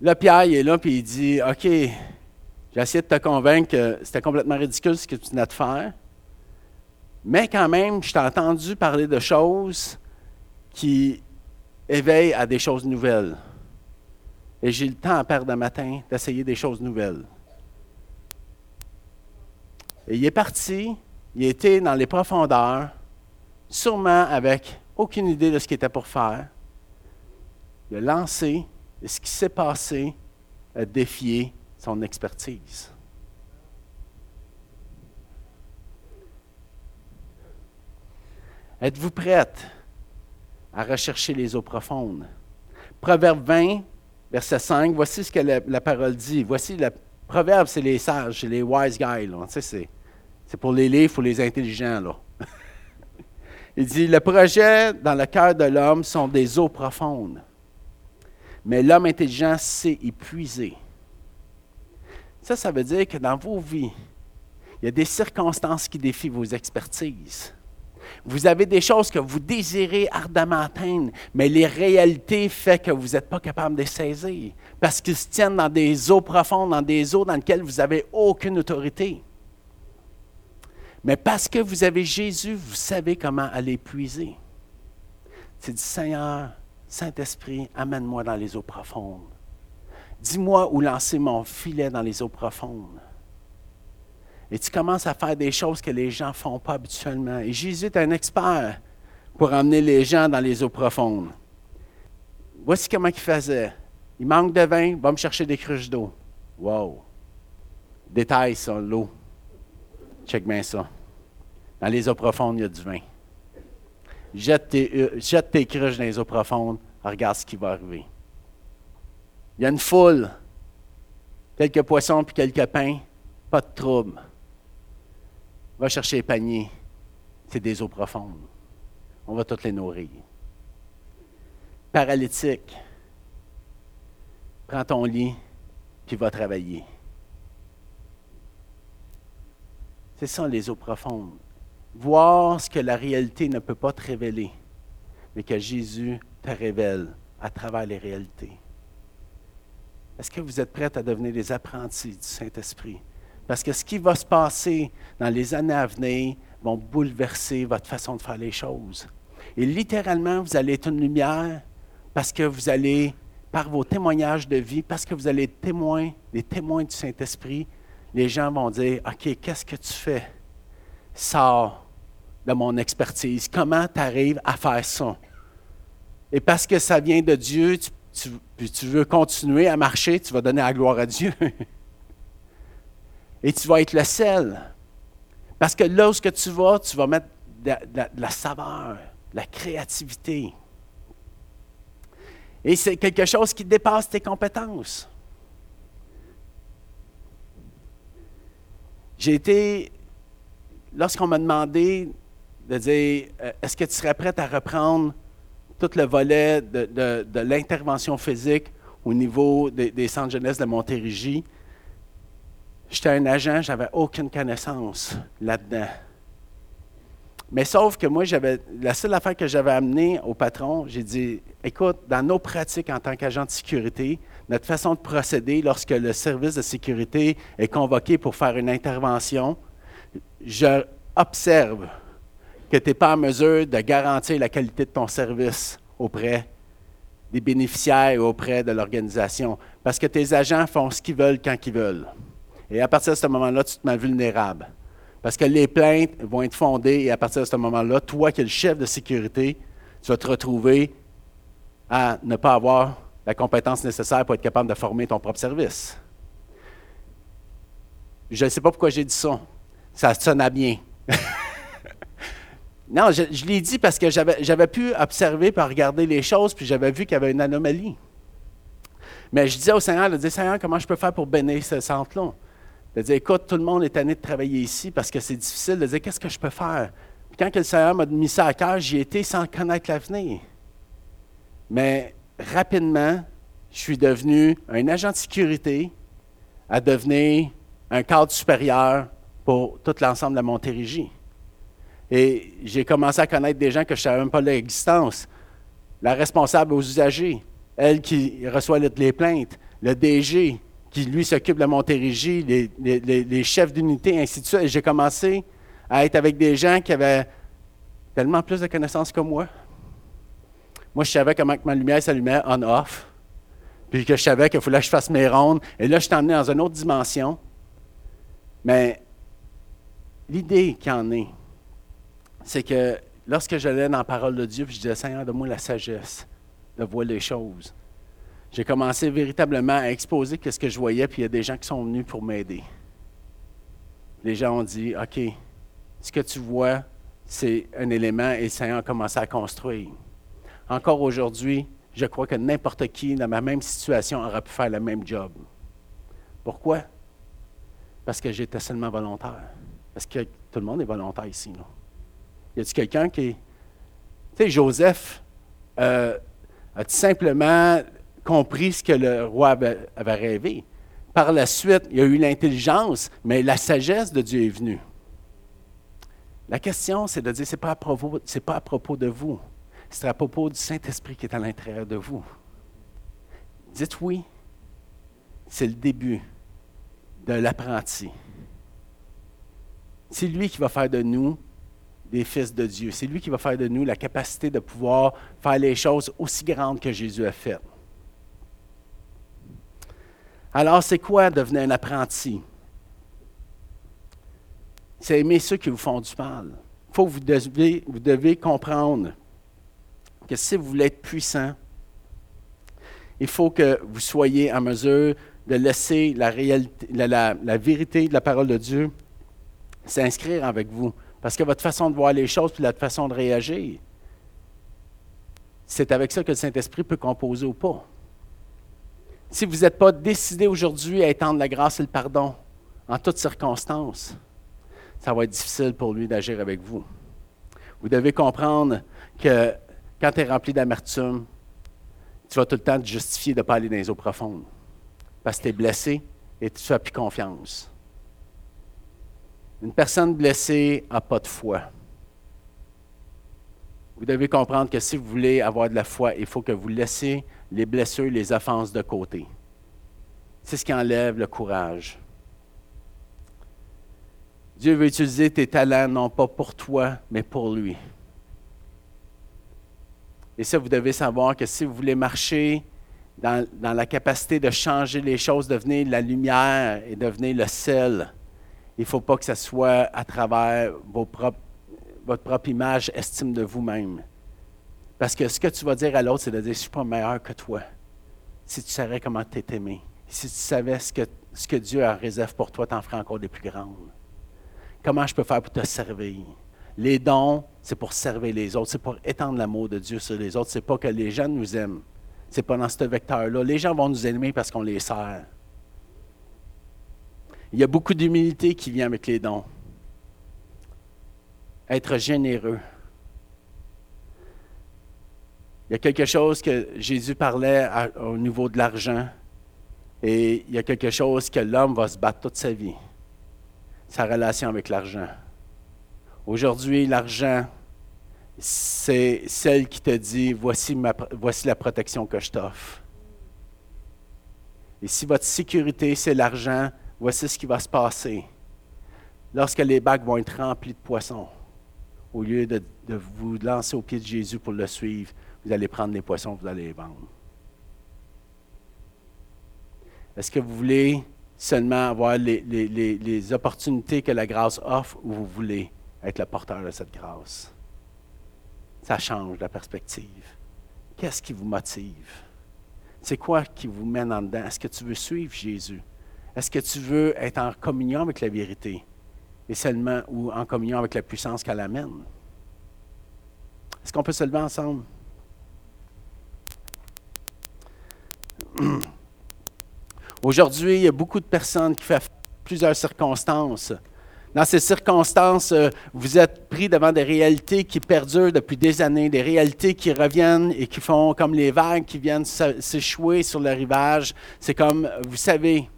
Là, Pierre, est là, puis il dit OK, j'ai essayé de te convaincre que c'était complètement ridicule ce que tu venais de faire. Mais quand même, je t'ai entendu parler de choses qui éveillent à des choses nouvelles. Et j'ai le temps à perdre un matin d'essayer des choses nouvelles. Et il est parti, il était dans les profondeurs, sûrement avec aucune idée de ce qu'il était pour faire. Il a lancé, et ce qui s'est passé a défié son expertise. Êtes-vous prête à rechercher les eaux profondes? Proverbe 20, verset 5, voici ce que la, parole dit. Voici le proverbe, c'est les sages, c'est les wise guys. c'est, pour les livres, pour les intelligents. Là. Il dit, le projet dans le cœur de l'homme sont des eaux profondes. Mais l'homme intelligent sait épuiser. Ça, ça veut dire que dans vos vies, il y a des circonstances qui défient vos expertises. Vous avez des choses que vous désirez ardemment atteindre, mais les réalités font que vous n'êtes pas capable de les saisir parce qu'ils se tiennent dans des eaux profondes, dans des eaux dans lesquelles vous n'avez aucune autorité. Mais parce que vous avez Jésus, vous savez comment aller puiser. C'est dit, Seigneur, Saint-Esprit, amène-moi dans les eaux profondes. Dis-moi où lancer mon filet dans les eaux profondes. Et tu commences à faire des choses que les gens ne font pas habituellement. Et Jésus est un expert pour emmener les gens dans les eaux profondes. voici comment il faisait. Il manque de vin, va me chercher des cruches d'eau. Wow! Détail, ça, l'eau. Check bien ça. Dans les eaux profondes, il y a du vin. Jette tes, euh, cruches dans les eaux profondes, regarde ce qui va arriver. Il y a une foule, quelques poissons puis quelques pains, pas de trouble. Va chercher les paniers, c'est des eaux profondes. On va toutes les nourrir. Paralytique, prends ton lit puis va travailler. C'est ça les eaux profondes. Voir ce que la réalité ne peut pas te révéler, mais que Jésus te révèle à travers les réalités. Est-ce que vous êtes prêts à devenir des apprentis du Saint-Esprit? Parce que ce qui va se passer dans les années à venir vont bouleverser votre façon de faire les choses. Et littéralement, vous allez être une lumière parce que vous allez, par vos témoignages de vie, parce que vous allez être témoins, des témoins du Saint-Esprit, les gens vont dire, OK, qu'est-ce que tu fais? Sors de mon expertise. Comment tu arrives à faire ça? Et parce que ça vient de Dieu, tu, tu veux continuer à marcher, tu vas donner la gloire à Dieu. Et tu vas être le sel. Parce que là où tu vas, tu vas mettre de, la saveur, de la créativité. Et c'est quelque chose qui dépasse tes compétences. J'ai été, lorsqu'on m'a demandé de dire, euh, est-ce que tu serais prête à reprendre tout le volet de, l'intervention physique au niveau des, des centres jeunesse de Montérégie, J'étais un agent, j'avais aucune connaissance là-dedans. Mais sauf que moi, j'avais la seule affaire que j'avais amenée au patron, j'ai dit écoute, dans nos pratiques en tant qu'agent de sécurité, notre façon de procéder lorsque le service de sécurité est convoqué pour faire une intervention, je observe que tu n'es pas en mesure de garantir la qualité de ton service auprès des bénéficiaires et auprès de l'organisation, parce que tes agents font ce qu'ils veulent quand ils veulent. Et à partir de ce moment-là, tu te mets vulnérable. Parce que les plaintes vont être fondées et à partir de ce moment-là, toi qui es le chef de sécurité, tu vas te retrouver à ne pas avoir la compétence nécessaire pour être capable de former ton propre service. Je ne sais pas pourquoi j'ai dit ça. Ça sonna bien. non, je, je l'ai dit parce que j'avais pu observer par regarder les choses, puis j'avais vu qu'il y avait une anomalie. Mais je disais au Seigneur, je disais, Seigneur, comment je peux faire pour bénir ce centre-là? De dire, écoute, tout le monde est tanné de travailler ici parce que c'est difficile de dire, qu'est-ce que je peux faire? Quand le Seigneur m'a mis ça à cœur, j'y étais sans connaître l'avenir. Mais rapidement, je suis devenu un agent de sécurité à devenir un cadre supérieur pour tout l'ensemble de la Montérégie. Et j'ai commencé à connaître des gens que je ne savais même pas leur existence. La responsable aux usagers, elle qui reçoit les plaintes, le DG, qui lui s'occupe de la Montérégie, les, chefs d'unité, ainsi de suite. Et j'ai commencé à être avec des gens qui avaient tellement plus de connaissances que moi. Moi, je savais comment ma lumière s'allumait on-off, puis que je savais qu'il fallait que je fasse mes rondes. Et là, je emmené dans une autre dimension. Mais l'idée qu'il en est, c'est que lorsque j'allais dans la parole de Dieu, puis je disais, Seigneur, donne-moi la sagesse de voir les choses j'ai commencé véritablement à exposer ce que je voyais, puis il y a des gens qui sont venus pour m'aider. Les gens ont dit, OK, ce que tu vois, c'est un élément et le Seigneur a commencé à construire. Encore aujourd'hui, je crois que n'importe qui dans ma même situation aurait pu faire le même job. Pourquoi? Parce que j'étais seulement volontaire. Parce que tout le monde est volontaire ici. Non? Y a-t-il quelqu'un qui. Tu sais, Joseph euh, a tout simplement compris ce que le roi avait, rêvé. Par la suite, il y a eu l'intelligence, mais la sagesse de Dieu est venue. La question, c'est de dire, ce n'est pas, à propos, pas à propos de vous, c'est à propos du Saint-Esprit qui est à l'intérieur de vous. Dites oui, c'est le début de l'apprenti. C'est lui qui va faire de nous des fils de Dieu. C'est lui qui va faire de nous la capacité de pouvoir faire les choses aussi grandes que Jésus a faites. Alors, c'est quoi devenir un apprenti? C'est aimer ceux qui vous font du mal. Il faut que vous devez, comprendre que si vous voulez être puissant, il faut que vous soyez en mesure de laisser la, vérité de la parole de Dieu s'inscrire avec vous. Parce que votre façon de voir les choses, puis la façon de réagir, c'est avec ça que le Saint-Esprit peut composer ou pas. Si vous n'êtes pas décidé aujourd'hui à étendre la grâce et le pardon en toutes circonstances, ça va être difficile pour lui d'agir avec vous. Vous devez comprendre que quand tu es rempli d'amertume, tu vas tout le temps te justifier de ne pas aller dans les eaux profondes. Parce que tu es blessé et tu ne fais plus confiance. Une personne blessée n'a pas de foi. Vous devez comprendre que si vous voulez avoir de la foi, il faut que vous laissiez les blessures, les offenses de côté. C'est ce qui enlève le courage. Dieu veut utiliser tes talents non pas pour toi, mais pour lui. Et ça, vous devez savoir que si vous voulez marcher dans, la capacité de changer les choses, devenir la lumière et devenir le sel, il ne faut pas que ce soit à travers votre propre image, estime de vous-même. Parce que ce que tu vas dire à l'autre, c'est de dire, je ne suis pas meilleur que toi. Si tu savais comment tu es aimé, si tu savais ce que, ce que Dieu a réservé pour toi, tu en ferais encore des plus grandes. Comment je peux faire pour te servir? Les dons, c'est pour servir les autres, c'est pour étendre l'amour de Dieu sur les autres. C'est pas que les gens nous aiment. C'est pas dans ce vecteur-là. Les gens vont nous aimer parce qu'on les sert. Il y a beaucoup d'humilité qui vient avec les dons. Être généreux. Il y a quelque chose que Jésus parlait au niveau de l'argent. Et il y a quelque chose que l'homme va se battre toute sa vie. Sa relation avec l'argent. Aujourd'hui, l'argent, c'est celle qui te dit, voici, la protection que je t'offre. Et si votre sécurité, c'est l'argent, voici ce qui va se passer. Lorsque les bacs vont être remplis de poissons, au lieu de vous lancer au pied de Jésus pour le suivre, vous allez prendre les poissons, vous allez les vendre. Est-ce que vous voulez seulement avoir les, les, opportunités que la grâce offre ou vous voulez être le porteur de cette grâce? Ça change la perspective. Qu'est-ce qui vous motive? C'est quoi qui vous mène en dedans? Est-ce que tu veux suivre Jésus? Est-ce que tu veux être en communion avec la vérité seulement ou en communion avec la puissance qu'elle amène? Est-ce qu'on peut se lever ensemble? Aujourd'hui, il y a beaucoup de personnes qui font plusieurs circonstances dans ces circonstances, euh, vous êtes pris devant des réalités qui perdurent depuis des années, des réalités qui reviennent et qui font comme les vagues qui viennent s'échouer sur le rivage. C'est comme, vous savez,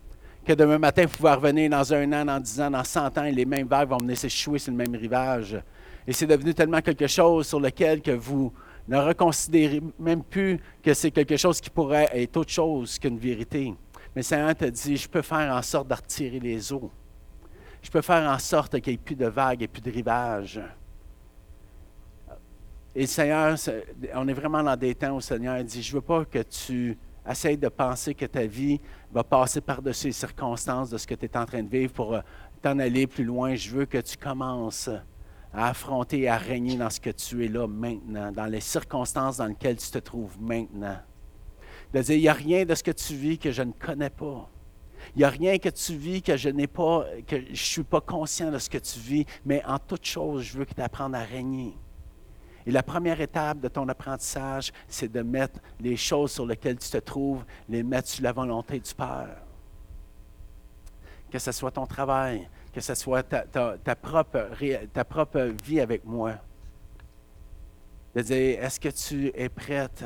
que demain matin, vous pouvez revenir dans un an, dans dix ans, dans cent ans, et les mêmes vagues vont venir s'échouer sur le même rivage. Et c'est devenu tellement quelque chose sur lequel que vous ne reconsidérez même plus que c'est quelque chose qui pourrait être autre chose qu'une vérité. Mais Seigneur te dit, je peux faire en sorte de les eaux je peux faire en sorte qu'il n'y ait plus de vagues et plus de rivages. Et le Seigneur, on est vraiment dans des temps où le Seigneur dit, je ne veux pas que tu essayes de penser que ta vie va passer par-dessus les circonstances de ce que tu es en train de vivre pour euh, t'en aller plus loin. Je veux que tu commences à affronter et à régner dans ce que tu es là maintenant, dans les circonstances dans lesquelles tu te trouves maintenant. De dire, il n'y a rien de ce que tu vis que je ne connais pas. Il n'y a rien que tu vis que je n'ai pas, que je ne suis pas conscient de ce que tu vis, mais en toute chose, je veux que tu apprennes à régner. Et la première étape de ton apprentissage, c'est de mettre les choses sur lesquelles tu te trouves, les mettre sur la volonté du Père. Que ce soit ton travail, que ce soit ta, propre, vie avec moi. De dire, est-ce que tu es prête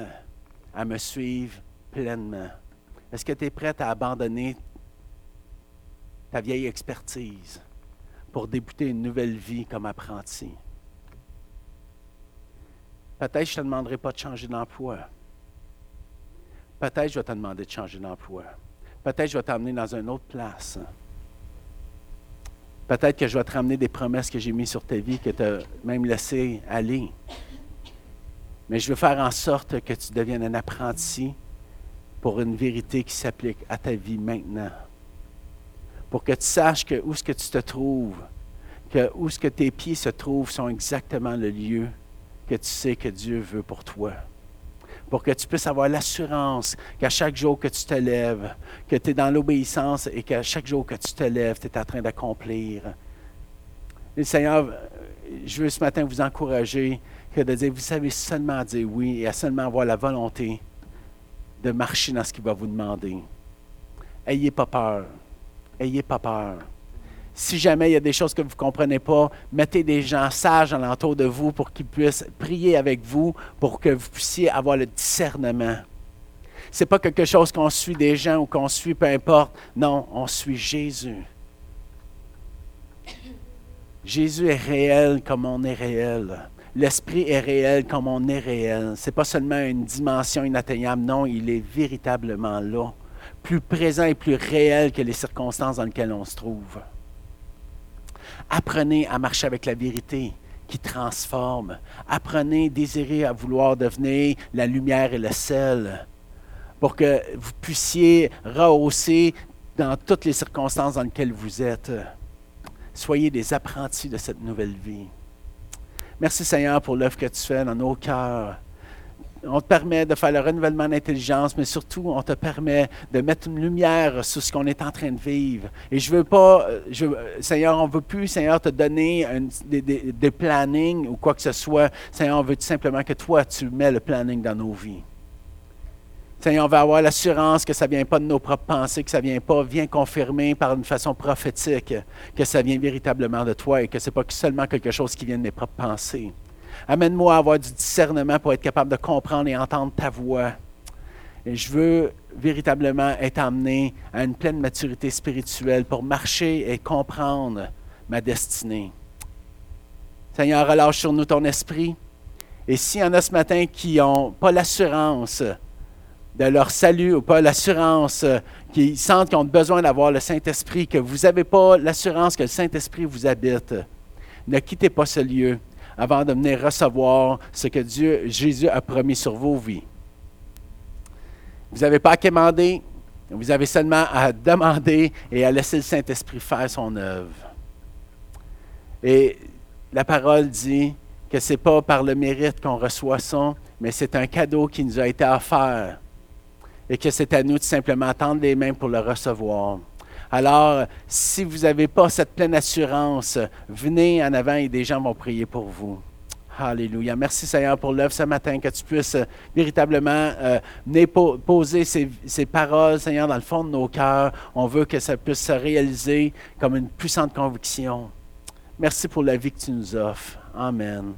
à me suivre pleinement? Est-ce que tu es prête à abandonner ta vieille expertise pour débuter une nouvelle vie comme apprenti? Peut-être je ne te demanderai pas de changer d'emploi. Peut-être je vais te demander de changer d'emploi. Peut-être je vais t'emmener dans une autre place. Peut-être que je vais te ramener des promesses que j'ai mises sur ta vie, que tu as même laissé aller. Mais je veux faire en sorte que tu deviennes un apprenti pour une vérité qui s'applique à ta vie maintenant pour que tu saches que où ce que tu te trouves, que où ce que tes pieds se trouvent sont exactement le lieu que tu sais que Dieu veut pour toi. Pour que tu puisses avoir l'assurance qu'à chaque jour que tu te lèves, que tu es dans l'obéissance et qu'à chaque jour que tu te lèves, tu es en train d'accomplir. Seigneur, je veux ce matin vous encourager que de dire, vous savez seulement dire oui et à seulement avoir la volonté de marcher dans ce qu'il va vous demander. Ayez pas peur. Ayez pas peur. Si jamais il y a des choses que vous ne comprenez pas, mettez des gens sages alentour de vous pour qu'ils puissent prier avec vous, pour que vous puissiez avoir le discernement. Ce n'est pas quelque chose qu'on suit des gens ou qu'on suit peu importe. Non, on suit Jésus. Jésus est réel comme on est réel. L'Esprit est réel comme on est réel. Ce n'est pas seulement une dimension inatteignable, non, il est véritablement là, plus présent et plus réel que les circonstances dans lesquelles on se trouve. Apprenez à marcher avec la vérité qui transforme. Apprenez, désirez à vouloir devenir la lumière et le sel pour que vous puissiez rehausser dans toutes les circonstances dans lesquelles vous êtes. Soyez des apprentis de cette nouvelle vie. Merci Seigneur pour l'œuvre que tu fais dans nos cœurs. On te permet de faire le renouvellement d'intelligence, mais surtout, on te permet de mettre une lumière sur ce qu'on est en train de vivre. Et je veux pas, je, Seigneur, on veut plus, Seigneur, te donner des, des plannings ou quoi que ce soit. Seigneur, on veut tout simplement que toi, tu mets le planning dans nos vies. Seigneur, on va avoir l'assurance que ça ne vient pas de nos propres pensées, que ça ne vient pas, vient confirmer par une façon prophétique que ça vient véritablement de toi et que ce n'est pas seulement quelque chose qui vient de mes propres pensées. Amène-moi à avoir du discernement pour être capable de comprendre et entendre ta voix. Et je veux véritablement être amené à une pleine maturité spirituelle pour marcher et comprendre ma destinée. Seigneur, relâche sur nous ton esprit. Et s'il y en a ce matin qui n'ont pas l'assurance de leur salut ou pas l'assurance, euh, qui sentent qu'ils ont besoin d'avoir le Saint-Esprit, que vous n'avez pas l'assurance que le Saint-Esprit vous habite, ne quittez pas ce lieu avant de venir recevoir ce que Dieu, Jésus a promis sur vos vies. Vous n'avez pas à quémander, vous avez seulement à demander et à laisser le Saint-Esprit faire son œuvre. Et la parole dit que ce n'est pas par le mérite qu'on reçoit ça, mais c'est un cadeau qui nous a été offert et que c'est à nous de simplement tendre les mains pour le recevoir. Alors, si vous n'avez pas cette pleine assurance, venez en avant et des gens vont prier pour vous. Alléluia. Merci Seigneur pour l'œuvre ce matin, que tu puisses euh, véritablement euh, poser ces, paroles, Seigneur, dans le fond de nos cœurs. On veut que ça puisse se réaliser comme une puissante conviction. Merci pour la vie que tu nous offres. Amen.